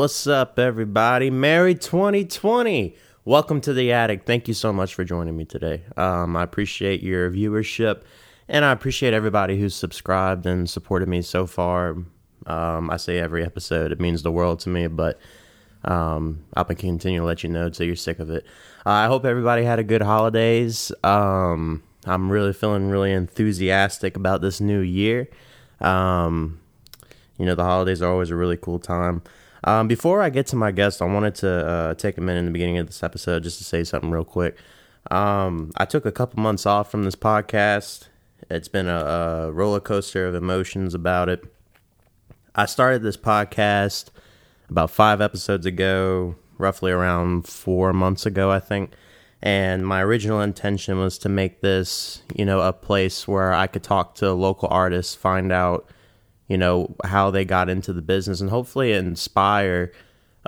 What's up, everybody? Merry 2020. Welcome to the attic. Thank you so much for joining me today. Um, I appreciate your viewership and I appreciate everybody who's subscribed and supported me so far. Um, I say every episode, it means the world to me, but um, I'll continue to let you know until you're sick of it. Uh, I hope everybody had a good holidays. Um, I'm really feeling really enthusiastic about this new year. Um, you know, the holidays are always a really cool time. Um, before I get to my guest, I wanted to uh, take a minute in the beginning of this episode just to say something real quick. Um, I took a couple months off from this podcast. It's been a, a roller coaster of emotions about it. I started this podcast about five episodes ago, roughly around four months ago, I think. And my original intention was to make this, you know, a place where I could talk to local artists, find out, you know, how they got into the business, and hopefully inspire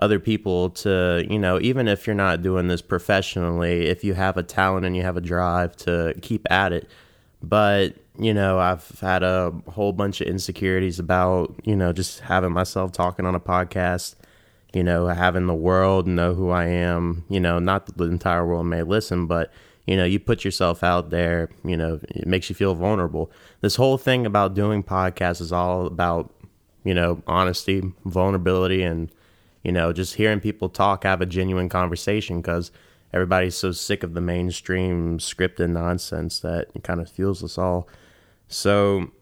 other people to, you know, even if you're not doing this professionally, if you have a talent and you have a drive to keep at it. But, you know, I've had a whole bunch of insecurities about, you know, just having myself talking on a podcast you know, having the world know who I am, you know, not that the entire world may listen, but you know, you put yourself out there, you know, it makes you feel vulnerable. This whole thing about doing podcasts is all about, you know, honesty, vulnerability, and, you know, just hearing people talk, have a genuine conversation because everybody's so sick of the mainstream scripted nonsense that kind of fuels us all. So,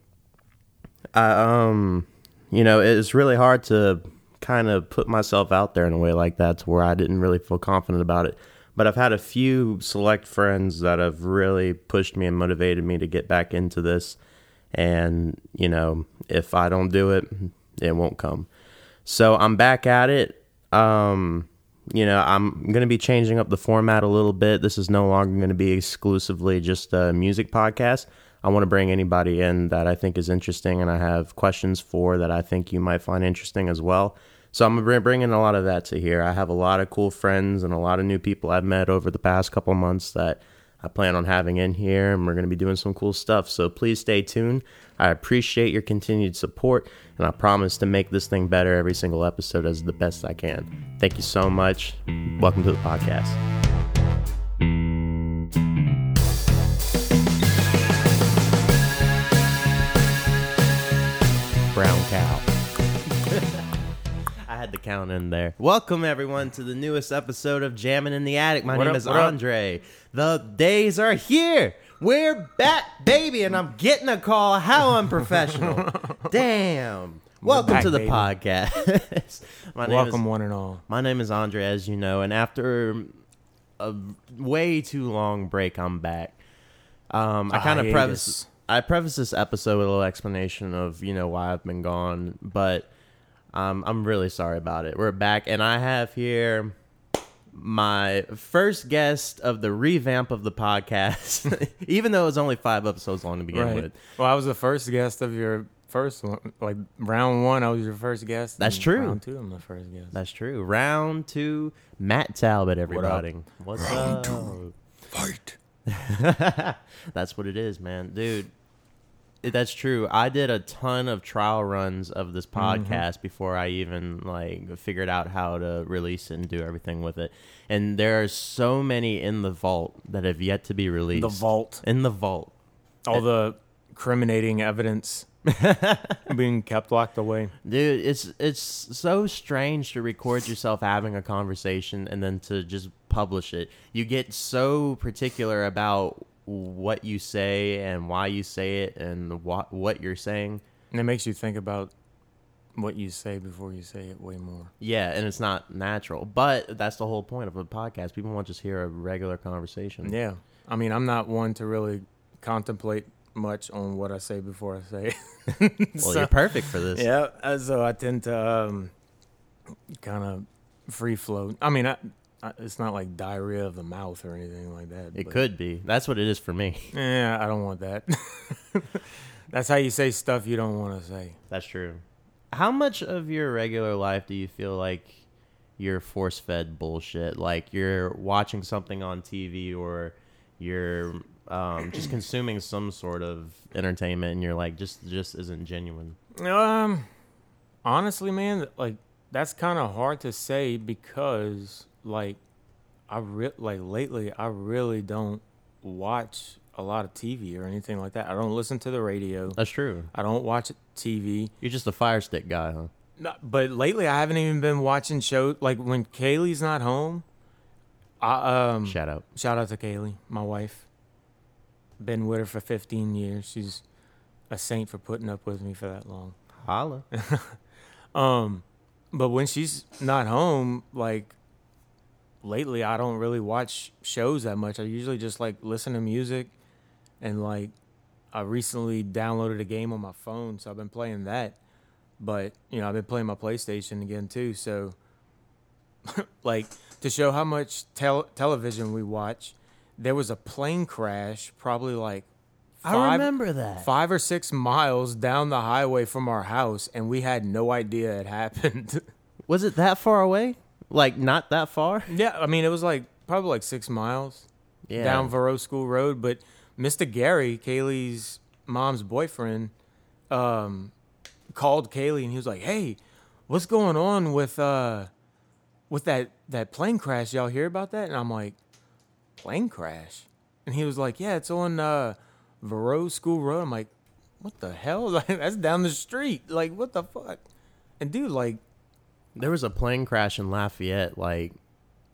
I, um, you know, it's really hard to kind of put myself out there in a way like that to where I didn't really feel confident about it. But I've had a few select friends that have really pushed me and motivated me to get back into this. And, you know, if I don't do it, it won't come. So I'm back at it. Um, you know, I'm going to be changing up the format a little bit. This is no longer going to be exclusively just a music podcast. I want to bring anybody in that I think is interesting and I have questions for that I think you might find interesting as well. So I'm bringing a lot of that to here. I have a lot of cool friends and a lot of new people I've met over the past couple months that I plan on having in here, and we're going to be doing some cool stuff. So please stay tuned. I appreciate your continued support, and I promise to make this thing better every single episode as the best I can. Thank you so much. Welcome to the podcast. Brown cow. Had the count in there. Welcome everyone to the newest episode of Jamming in the Attic. My What name up, is what up? Andre. The days are here. We're back, baby, and I'm getting a call. How unprofessional. Damn. Welcome back, to the baby. podcast. my name Welcome, is one and all. my name is Andre, as you know, and after a way too long break, I'm back. Um, I A kind of preface I preface this episode with a little explanation of you know why I've been gone, but um, I'm really sorry about it. We're back, and I have here my first guest of the revamp of the podcast, even though it was only five episodes long to begin Right. with. Well, I was the first guest of your first one. Like round one, I was your first guest. That's true. Round two, I'm the first guest. That's true. Round two, Matt Talbot, everybody. What's up? Fight. That's what it is, man. Dude, it- that's true. I did a ton of trial runs of this Mm-hmm. podcast before I even like figured out how to release it and do everything with it. And there are so many in the vault that have yet to be released. The vault. In the vault. All the criminating evidence being kept locked away. Dude, it's it's so strange to record yourself having a conversation and then to just publish it. You get so particular about what you say and why you say it and what what you're saying. And it makes you think about what you say before you say it way more. Yeah, and it's not natural. But that's the whole point of a podcast. People want to just hear a regular conversation. Yeah. I mean, I'm not one to really contemplate much on what I say before I say it. Well, So- you're perfect for this. Yeah, uh, so I tend to um, kind of free float. I mean, I, it's not like diarrhea of the mouth or anything like that. It but- could be. That's what it is for me. Yeah, I don't want that. That's how you say stuff you don't want to say. That's true. How much of your regular life do you feel like you're force fed bullshit? Like you're watching something on TV or you're um, just consuming some sort of entertainment and you're like, just just isn't genuine. Um, honestly, man, like that's kind of hard to say because like I re- like lately I really don't watch a lot of TV or anything like that. I don't listen to the radio. That's true. I don't watch TV. You're just a fire stick guy, huh? No, but lately I haven't even been watching shows like when Kaylee's not home. I um Shout out. shout out to Kaylee, my wife. Been with her for 15 years. She's a saint for putting up with me for that long. Holla. Um, but when she's not home, like lately, I don't really watch shows that much. I usually just like listen to music, and like I recently downloaded a game on my phone, so I've been playing that. But you know, I've been playing my PlayStation again too. So, like to show how much tel- television we watch, there was a plane crash, probably like I remember that. five or six miles down the highway from our house, and we had no idea it happened. Was it that far away? Like not that far? yeah, I mean, it was like probably like six miles Yeah. down Verot School Road. But Mr. Gary, Kaylee's mom's boyfriend, um, called Kaylee and he was like, "Hey, what's going on with uh, with that that plane crash? Y'all hear about that?" And I'm like, "Plane crash?" And he was like, "Yeah, it's on uh, Verot School Road." I'm like, "What the hell? Like that's down the street. Like what the fuck?" And dude, like, There was a plane crash in Lafayette like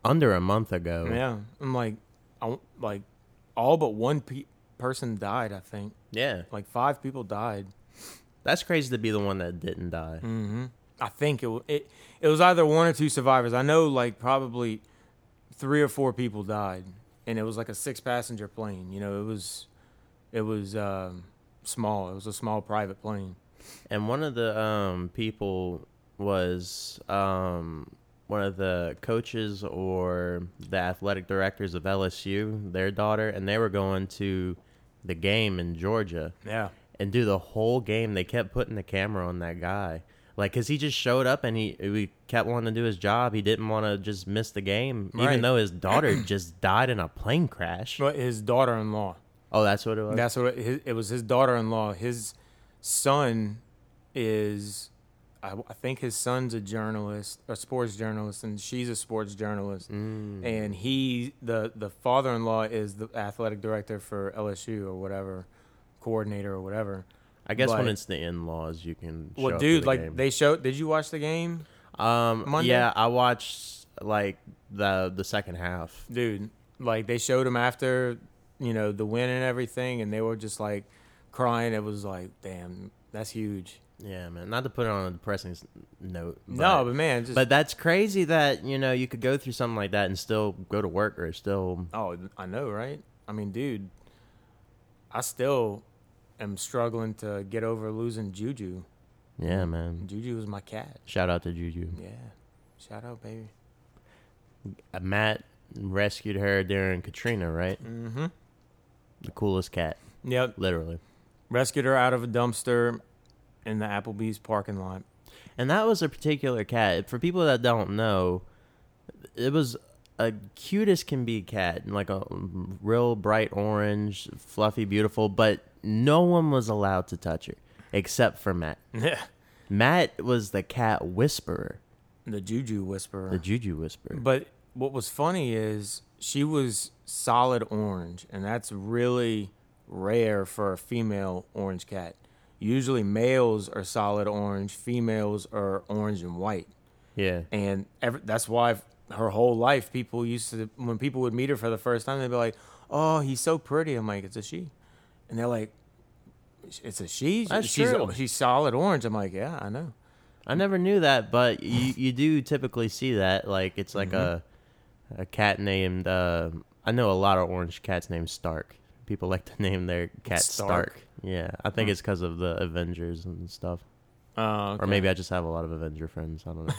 under a month ago. yeah, I'm like, I like all but one pe- person died. I think Yeah. like five people died. That's crazy to be the one that didn't die. hmm I think it, it it was either one or two survivors. I know like probably three or four people died, and it was like a six passenger plane. You know, it was it was um, small. It was a small private plane. And one of the um, people was um, one of the coaches or the athletic directors of LSU, their daughter, and they were going to the game in Georgia. Yeah, And do the whole game, they kept putting the camera on that guy. Like, cause he just showed up and he we kept wanting to do his job. He didn't want to just miss the game, Right. even though his daughter just died in a plane crash. but his daughter-in-law. Oh, that's what it was. That's what it, it was. His daughter-in-law. His son is. I, I think his son's a journalist, a sports journalist, and she's a sports journalist. Mm. and he the the father-in-law is the athletic director for LSU or whatever coordinator or whatever I guess when it's the in-laws, you can. show well dude the like game. they showed did you watch the game Um. Monday? Yeah, I watched like the the second half. dude like they showed him after you know the win and everything and they were just like crying it was like damn that's huge Yeah, man. Not to put it on a depressing note. But, no but man just but that's crazy that you know you could go through something like that and still go to work or still. oh i know right i mean dude i still am struggling to get over losing juju Yeah, man. juju was my cat Shout out to Juju. yeah shout out baby Uh, Matt rescued her during Katrina, right? mm-hmm The coolest cat, yep literally. rescued her out of a dumpster in the Applebee's parking lot. And that was a particular cat. For people that don't know, it was a cute as can be cat, like a real bright orange, fluffy, beautiful. But no one was allowed to touch her except for Matt. Yeah. Matt was the cat whisperer, The Juju Whisperer. the juju whisperer. but what was funny is she was solid orange, and that's really rare for a female orange cat. Usually males are solid orange, females are orange and white. Yeah, And every, that's why her whole life people used to when people would meet her for the first time they'd be like, "Oh, he's so pretty." I'm like, "It's a she." And they're like, "It's a she? That's she's true. she's solid orange." I'm like, "Yeah, I know." I never knew that, but you you do typically see that. Like it's like a a cat named. Uh, I know a lot of orange cats named Stark. People like to name their cat Stark. Stark? Yeah, I think Hmm. it's because of the Avengers and stuff. Uh, Or maybe I just have a lot of Avenger friends. I don't know.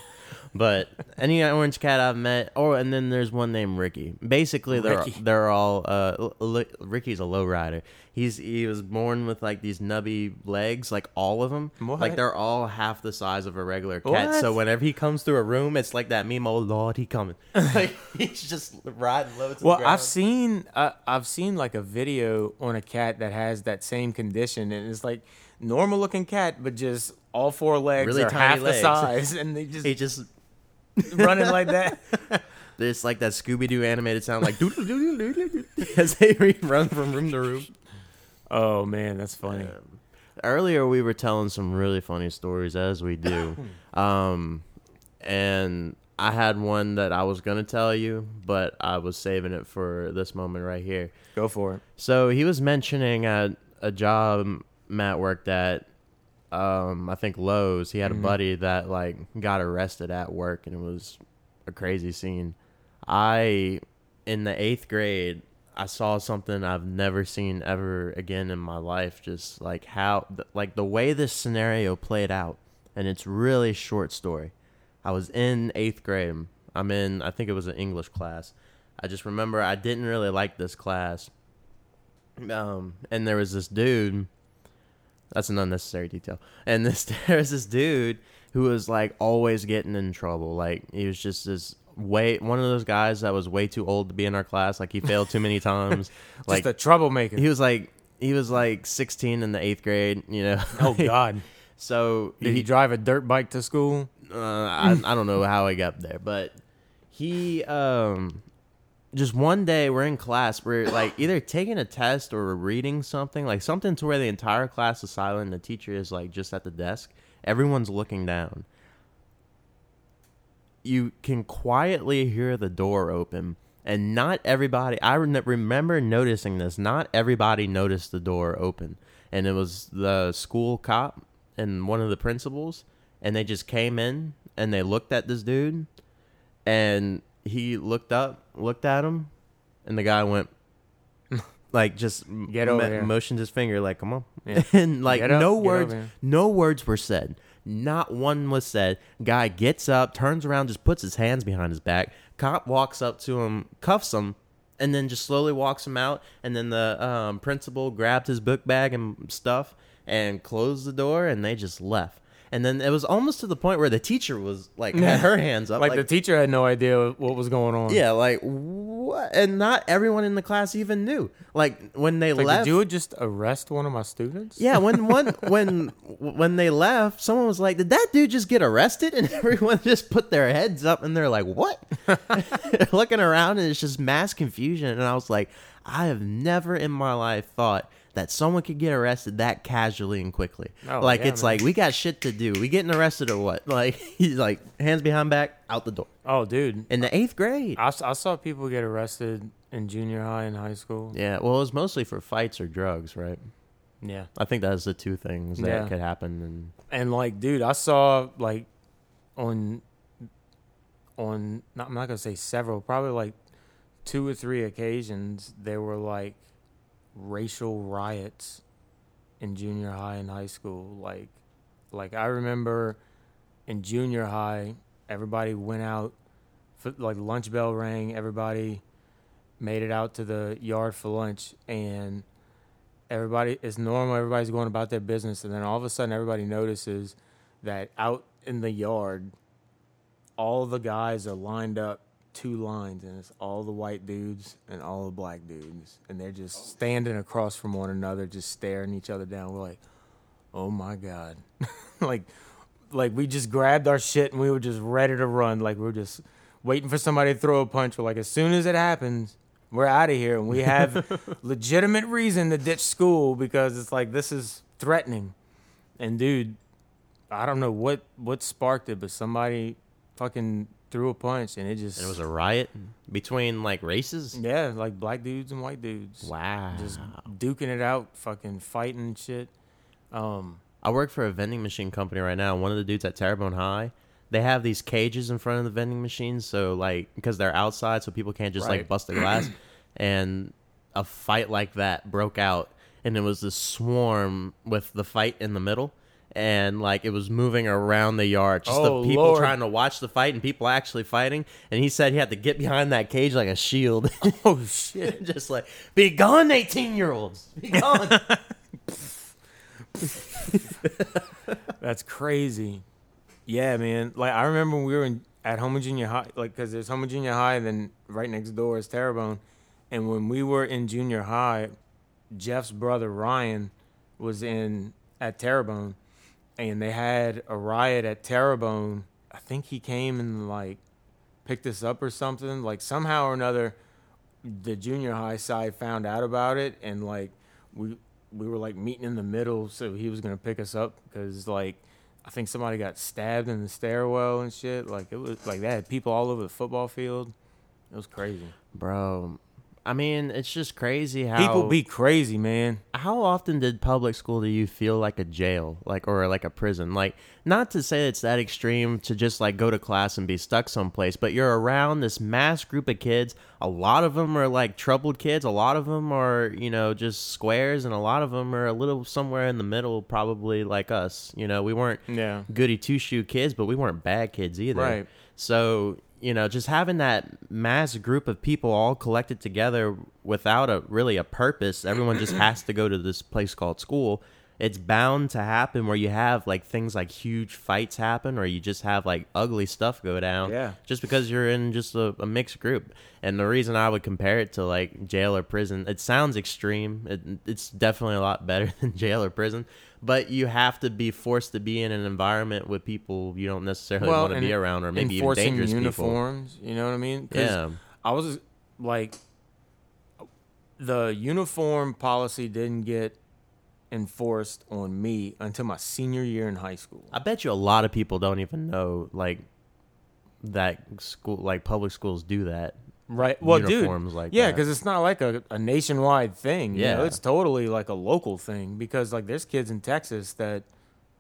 but any orange cat I've met, or and then there's one named Ricky. Basically, they're Ricky. they're all. Uh, l- l- Ricky's a lowrider. He's he was born with like these nubby legs, like all of them. What? Like they're all half the size of a regular cat. What? So whenever he comes through a room, it's like that meme. Oh Lord, he coming! like he's just riding low to Well, ground. I've seen uh, I've seen like a video on a cat that has that same condition, and it's like normal looking cat, but just all four legs Really are tiny half legs. the size, and they just He just running like that. it's like that Scooby Doo animated sound, like as they run from room to room. Oh man, that's funny. Um, earlier we were telling some really funny stories as we do um and i had one that i was gonna tell you but i was saving it for this moment right here Go for it. so he was mentioning at a job matt worked at um i think lowes he had Mhm. a buddy that like got arrested at work and it was a crazy scene. I in the eighth grade i saw something i've never seen ever again in my life just like how th- like the way this scenario played out and it's really short story. I was in eighth grade. I'm in i think it was an english class. I just remember i didn't really like this class. Um and there was this dude that's an unnecessary detail and this there was this dude who was like always getting in trouble like he was just this way one of those guys that was way too old to be in our class like he failed too many times like Just a troublemaker. he was like he was like 16 in the eighth grade you know oh God. so Did he drive a dirt bike to school? uh, I, I don't know how he got there, but he um just one day we're in class, we're like either taking a test or we're reading something, like something to where the entire class is silent and the teacher is like just at the desk. Everyone's looking down. You can quietly hear the door open. And not everybody, I re- remember noticing this, not everybody noticed the door open. And it was the school cop and one of the principals and they just came in and they looked at this dude and he looked up looked at him and the guy went like just Get over mo- here. motioned his finger like come on. Yeah. and like up, no words no words were said. Not one was said. Guy gets up turns around just puts his hands behind his back. Cop walks up to him cuffs him and then just slowly walks him out. And then the um, principal grabbed his book bag and stuff and closed the door and they just left and then it was almost to the point where the teacher was like had her hands up Like, the teacher had no idea what was going on. yeah like what and not everyone in the class even knew like when they Like, left did you just arrest one of my students? yeah, when one when when they left, someone was like, "Did that dude just get arrested?" And everyone just put their heads up, and they're like, "What?" Looking around, and it's just mass confusion. And I was like, "I have never in my life thought that someone could get arrested that casually and quickly. Oh, like yeah, it's man. like we got shit to do. We getting arrested or what? Like he's like hands behind back, out the door Oh, dude. in the eighth grade. I saw people get arrested in junior high and high school. Yeah, well, it was mostly for fights or drugs, right? Yeah. I think that's the two things that Yeah. could happen. And And like, dude, I saw like on on not, I'm not gonna say several, probably like two or three occasions there were like racial riots in junior high and high school. Like like I remember in junior high, everybody went out for, like lunch bell rang, everybody made it out to the yard for lunch and everybody it's normal everybody's going about their business and then all of a sudden everybody notices that out in the yard all the guys are lined up two lines and it's all the white dudes and all the black dudes and they're just standing across from one another just staring each other down. We're like oh my god. Like like we just grabbed our shit and we were just ready to run. Like we're just waiting for somebody to throw a punch. We're like as soon as it happens we're out of here. And we have legitimate reason to ditch school because it's like this is threatening. And dude i don't know what what sparked it but somebody fucking threw a punch and it just And it was a riot between like races. yeah like black dudes and white dudes Wow. just duking it out fucking fighting shit um I work for a vending machine company right now. One of the dudes at Terrebonne High, they have these cages in front of the vending machines, so like because they're outside, so people can't just like Right. bust the glass. and a fight like that broke out, and it was this swarm with the fight in the middle. And like it was moving around the yard, just Oh, the people Lord. trying to watch the fight and people actually fighting. And he said he had to get behind that cage like a shield, oh shit just like be gone, eighteen year olds, be gone. That's crazy. Yeah, man. Like I remember when we were in, at Houma Junior High, like because there's Houma Junior High, and then right next door is Terrebonne. And when we were in junior high, Jeff's brother Ryan was in at Terrebonne, and they had a riot at Terrebonne. I think he came and like picked us up or something. Like somehow or another, the junior high side found out about it, and like we we were like meeting in the middle, so he was gonna pick us up because like I think somebody got stabbed in the stairwell and shit. Like it was like they had people all over the football field. It was crazy. Bro, I mean, it's just crazy how People be crazy, man. how often did public school do you feel like a jail like or like a prison like not to say it's that extreme to just like go to class and be stuck someplace but you're around this mass group of kids a lot of them are like troubled kids a lot of them are you know just squares and a lot of them are a little somewhere in the middle probably like us you know we weren't Yeah. goody two shoe kids but we weren't bad kids either Right. so you know just having that mass group of people all collected together without a really a purpose everyone just has to go to this place called school. It's bound to happen where you have like things like huge fights happen or you just have like ugly stuff go down Yeah. just because you're in just a, a mixed group. And the reason i would compare it to like jail or prison it sounds extreme. It, it's definitely a lot better than jail or prison but you have to be forced to be in an environment with people you don't necessarily want to be around or maybe even dangerous people uniforms. You know what I mean? yeah I was like, the uniform policy didn't get enforced on me until my senior year in high school. I bet you a lot of people don't even know like that school like public schools do that. Right. Well, Uniforms dude. like yeah, because it's not like a, a nationwide thing. You know? Yeah. it's totally like a local thing. Because like there's kids in Texas that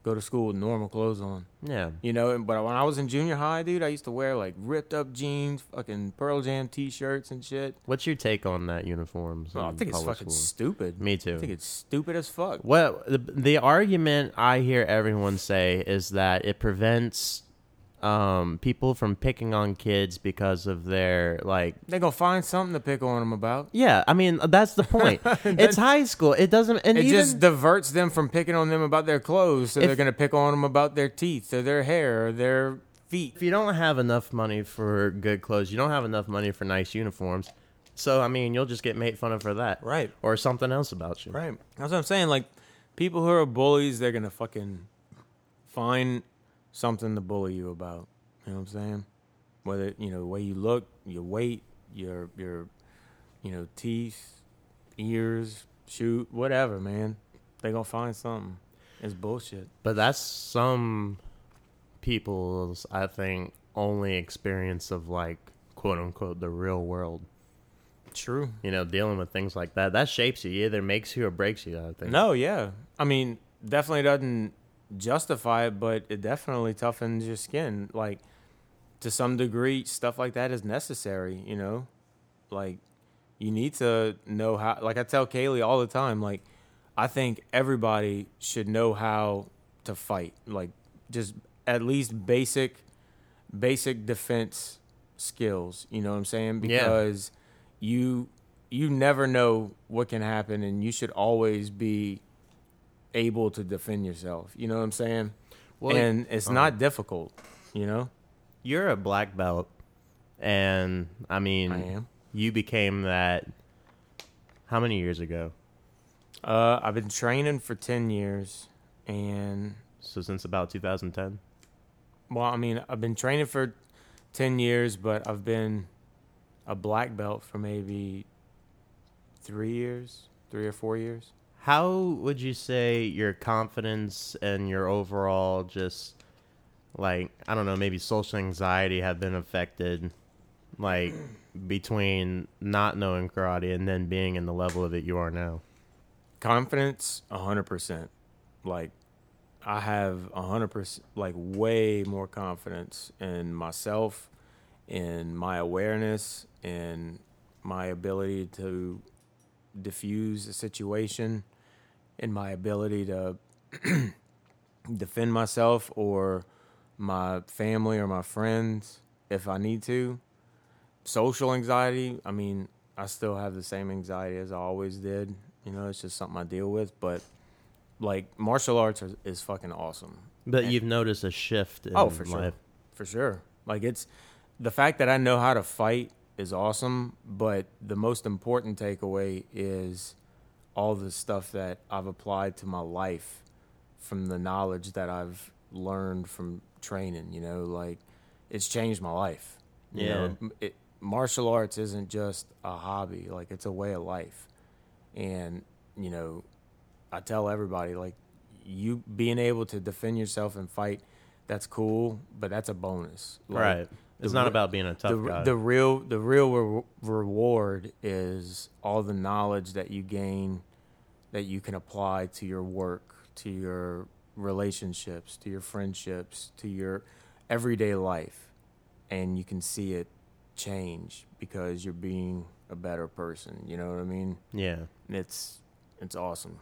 go to school with normal clothes on. Yeah. You know, and- but when I was in junior high, dude, I used to wear like ripped up jeans, fucking Pearl Jam T-shirts and shit. What's your take on that uniforms? Well, I think it's fucking schools? stupid. Me too. I think it's stupid as fuck. Well, the, the argument I hear everyone say is that it prevents um, people from picking on kids because of their like They're gonna find something to pick on them about. yeah i mean that's the point it's high school it doesn't and It even just diverts them from picking on them about their clothes, so If- they're gonna pick on them about their teeth or their hair or their feet. if you don't have enough money for good clothes you don't have enough money for nice uniforms so i mean you'll just get made fun of for that Right. or something else about you Right. That's what I'm saying. Like people who are bullies, they're gonna fucking find something to bully you about. You know what I'm saying? Whether you know the way you look, your weight, your your you know teeth, ears, shoot, whatever, man. They gonna find something. It's bullshit. But that's some people's, I think, only experience of like quote unquote the real world. True. You know, dealing with things like that. That shapes you. Either makes you or breaks you, I think. No, yeah. I mean, definitely doesn't justify it, but it definitely toughens your skin. Like to some degree, stuff like that is necessary. You know, like you need to know how. Like I tell Kaylee all the time, like I think everybody should know how to fight. Like just at least basic, basic defense skills. You know what I'm saying? Yeah. Because you you never know what can happen, and you should always be able to defend yourself. You know what I'm saying? Well, and it's uh, not difficult. You know, You're a black belt, and I mean, I am. you became that. How many years ago? Uh, I've been training for ten years, and So since about 2010. well, I mean, I've been training for ten years, but I've been a black belt for maybe three years, three or four years. How would you say your confidence and your overall just like I don't know, maybe social anxiety have been affected like between not knowing karate and then being in the level of it you are now? confidence a hundred percent like i have a hundred percent like way more confidence in myself in my awareness in my ability to diffuse a situation in my ability to defend myself or my family or my friends if i need to. Social anxiety i mean i still have the same anxiety as i always did. You know it's just something i deal with but like martial arts is, is fucking awesome. But you've noticed a shift in oh for sure. for sure. Like it's the fact that i know how to fight is awesome but the most important takeaway is all the stuff that i've applied to my life from the knowledge that I've learned from training. You know, like it's changed my life. You Yeah. know, it, martial arts isn't just a hobby; like it's a way of life. And you know, I tell everybody like you being able to defend yourself and fight. That's cool, but that's a bonus. Like, right. It's not re- about being a tough the, guy. the real the real re- reward is all the knowledge that you gain that you can apply to your work to your relationships to your friendships to your everyday life and you can see it change because you're being a better person you know what i mean yeah. it's it's awesome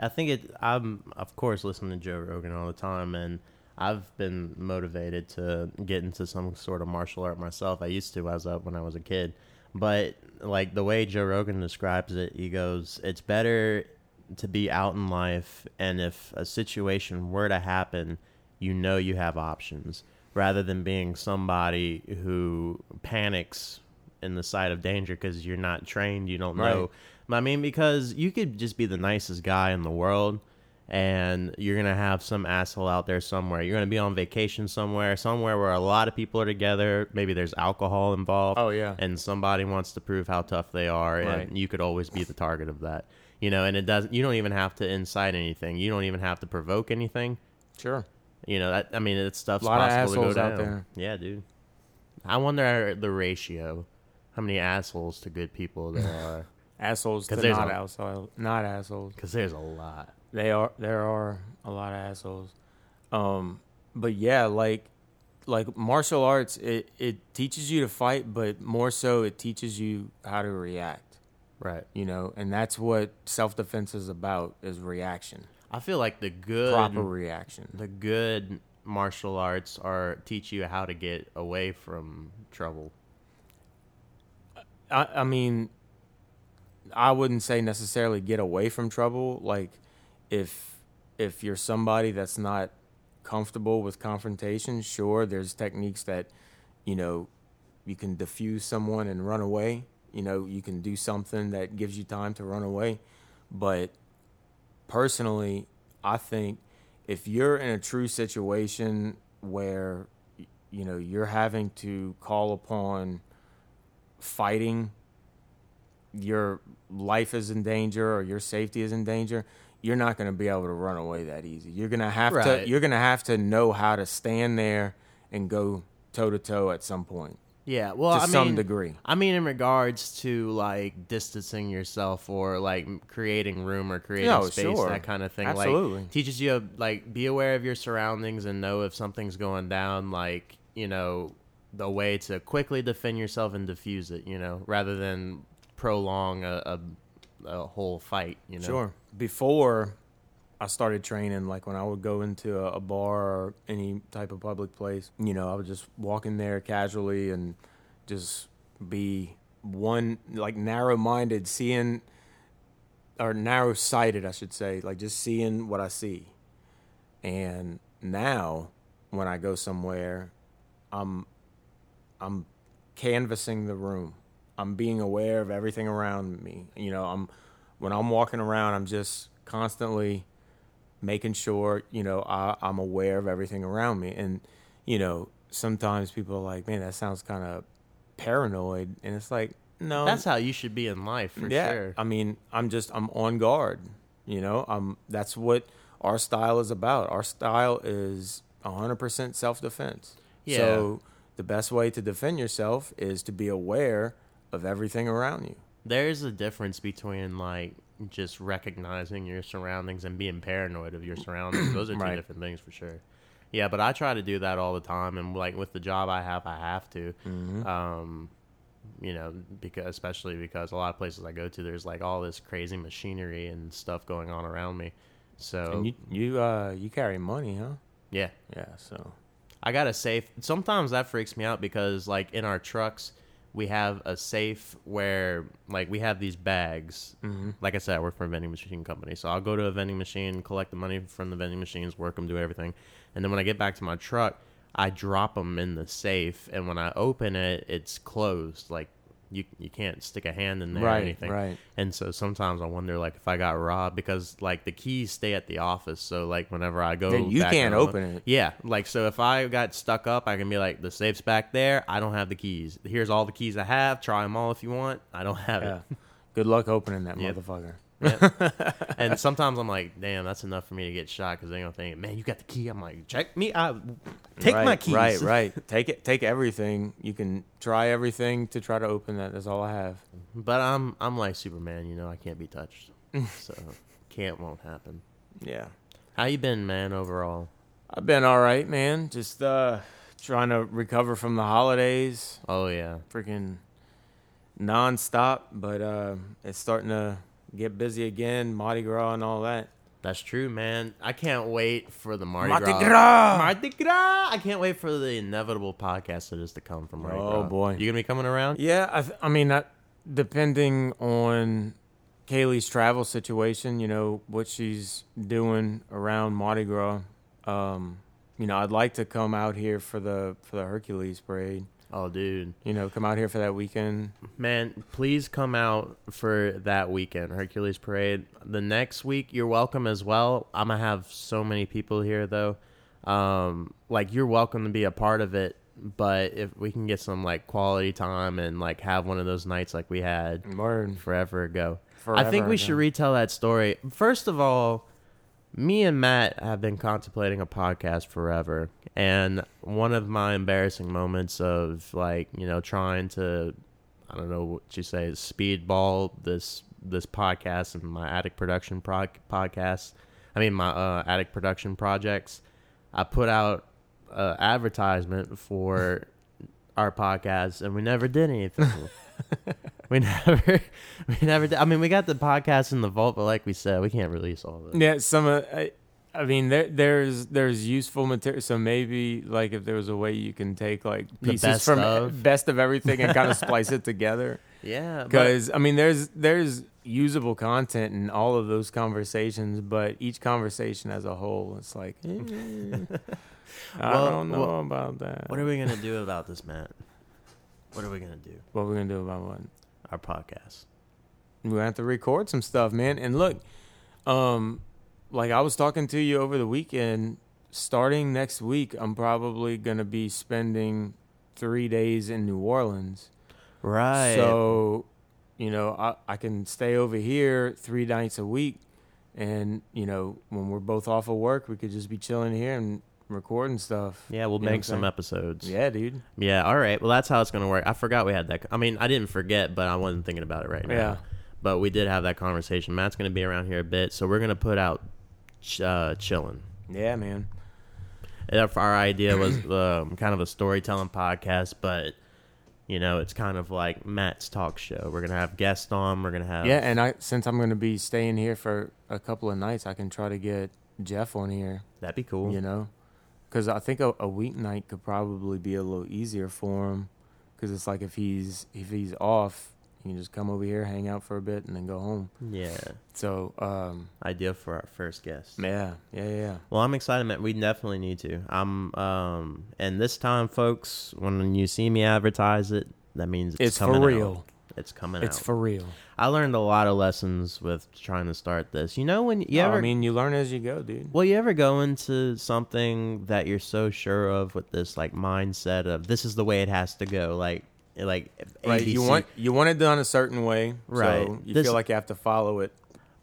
I think it. I'm of course listening to Joe Rogan all the time, and I've been motivated to get into some sort of martial art myself. I used to as a, when I was a kid, but like the way Joe Rogan describes it, he goes, "It's better to be out in life, and if a situation were to happen, you know you have options, rather than being somebody who panics." In the sight of danger because you're not trained, you don't know Right. I mean, because you could just be the nicest guy in the world, and you're gonna have some asshole out there somewhere. You're gonna be on vacation somewhere, somewhere where a lot of people are together. Maybe there's alcohol involved. Oh, yeah. and somebody wants to prove how tough they are, and you could always be the target of that. You know, and it doesn't. You don't even have to incite anything. You don't even have to provoke anything. sure You know that. I mean, that stuff's Lot of possible to go assholes out down. there. Yeah, dude. I wonder the ratio, how many assholes to good people there are. assholes to there's not a- assholes not assholes Because there's a lot. They are there are a lot of assholes. Um but yeah, like like martial arts it it teaches you to fight, but more so it teaches you how to react, Right. you know, and that's what self-defense is about is reaction. I feel like the good Proper reaction. the good martial arts are teach you how to get away from trouble. I, I mean, I wouldn't say necessarily get away from trouble. Like, if if you're somebody that's not comfortable with confrontation, sure, there's techniques that you know you can defuse someone and run away. You know, you can do something that gives you time to run away. But personally, I think if you're in a true situation where you know you're having to call upon fighting your life is in danger or your safety is in danger you're not going to be able to run away that easy you're going to have Right. to you're going to have to know how to stand there and go toe to toe at some point Yeah, well, to I some mean, degree I mean, in regards to like distancing yourself or like creating room or creating No, space, sure. that kind of thing. Absolutely. Like teaches you like be aware of your surroundings and know if something's going down. Like you know the way to quickly defend yourself and diffuse it. You know, rather than prolong a, a, a whole fight. You know, Sure. Before I started training, like when I would go into a, a bar or any type of public place, you know, I would just walk in there casually and just be one, like narrow minded, seeing, or narrow sighted, I should say, like just seeing what I see. And now when I go somewhere, I'm, I'm canvassing the room. I'm being aware of everything around me. You know, I'm when I'm walking around, I'm just constantly making sure, you know, I, I'm aware of everything around me. And, you know, sometimes people are like, man, that sounds kind of paranoid. And it's like, no. that's how you should be in life for yeah. sure. I mean, I'm just, I'm on guard. You know, I'm, that's what our style is about. Our style is 100% self defense. Yeah. So the best way to defend yourself is to be aware of everything around you. There's a difference between like just recognizing your surroundings and being paranoid of your surroundings. Those are two Right. different things for sure. Yeah, but I try to do that all the time, and like with the job I have, I have to. Mm-hmm. Um, you know, because especially because a lot of places I go to, there's like all this crazy machinery and stuff going on around me. So And you, you, uh, you carry money, huh? yeah, Yeah. So I got a safe. Sometimes that freaks me out because, like, in our trucks, we have a safe where, like, we have these bags. Mm-hmm. Like I said, I work for a vending machine company, so I'll go to a vending machine, collect the money from the vending machines, work them, do everything, and then when I get back to my truck, I drop them in the safe, and when I open it, it's closed. Like, you you can't stick a hand in there or Right, anything. right. And so sometimes I wonder like if I got robbed because like the keys stay at the office. So like whenever I go, Then you can't home- open it. Yeah, like so if I got stuck up, I can be like the safe's back there. I don't have the keys. Here's all the keys I have. Try them all if you want. I don't have Yeah. it. Good luck opening that Yeah. motherfucker. and sometimes I'm like, damn, that's enough for me to get shot because they're gonna think, man, you got the key. I'm like, check me. I take right, my keys. Right, right. Take it. Take everything. You can try everything to try to open that. That's all I have. But I'm I'm like Superman, you know. I can't be touched, so can't won't happen. Yeah. How you been, man? Overall, I've been all right, man. Just uh trying to recover from the holidays. oh yeah, Freaking nonstop, but uh, it's starting to get busy again. Mardi Gras and all that. that's true, man. I can't wait for the Mardi, Mardi Gras. Gras! Mardi Gras. I can't wait for the inevitable podcast that is to come from Mardi Oh, Gras. boy. you gonna be coming around? Yeah, I, th- I mean, that, depending on Kaylee's travel situation, you know what she's doing around Mardi Gras. Um, you know, I'd like to come out here for the for the Hercules parade. Oh, dude, You know, come out here for that weekend. man, please come out for that weekend, Hercules Parade. The next week, you're welcome as well. I'm gonna have so many people here though. Um, like you're welcome to be a part of it, but if we can get some like quality time and like have one of those nights like we had Word. forever ago. I think we ago. should retell that story. First of all, me and Matt have been contemplating a podcast forever. And one of my embarrassing moments of like, you know, trying to I don't know what you say, speedball this this podcast and my attic production pro- podcast. I mean my uh, attic production projects. I put out uh, advertisement for our podcast and we never did anything. we never we never did. I mean, we got the podcast in the vault, but like we said, we can't release all of it. Yeah, some of I, I mean there there's there's useful material. So maybe like if there was a way you can take like pieces best from of. best of everything and kind of splice it together. Yeah, Because I mean there's there's usable content in all of those conversations, but each conversation as a whole, it's like eh, I Well, don't know well, about that. what are we gonna do about this, Matt? What are we gonna do? what are we gonna do about what? Our podcast. we have to record some stuff, man. And look, um, like I was talking to you over the weekend. Starting next week, I'm probably gonna be spending three days in New Orleans. Right. So, you know, I I can stay over here three nights a week, and you know, when we're both off of work, we could just be chilling here and recording stuff. yeah, we'll You know make some episodes. Yeah, dude. Yeah. All right. Well, that's how it's gonna work. I forgot we had that. I mean, I didn't forget, but I wasn't thinking about it right now. Yeah. But we did have that conversation. Matt's gonna be around here a bit, so we're gonna put out ch- uh, chilling. Yeah, man. And Our idea was um, kind of a storytelling podcast, but you know, it's kind of like Matt's talk show. We're gonna have guests on. We're gonna have Yeah, and I since I'm gonna be staying here for a couple of nights, I can try to get Jeff on here. That'd be cool. You know, because I think a, a weeknight could probably be a little easier for him. Because it's like if he's if he's off, he can just come over here, hang out for a bit, and then go home. Yeah. So, um, Idea for our first guest. yeah, yeah, yeah. Well, I'm excited, man. We definitely need to. I'm um and this time, folks, when you see me advertise it, that means it's, It's, for coming out. real. It's coming It's out. for real. I learned a lot of lessons with trying to start this. You know when you ever I mean, you learn as you go, dude. Well, you ever go into something that you're so sure of with this like mindset of this is the way it has to go, like like Right, you want you want it done a certain way, Right. So you This- feel like you have to follow it.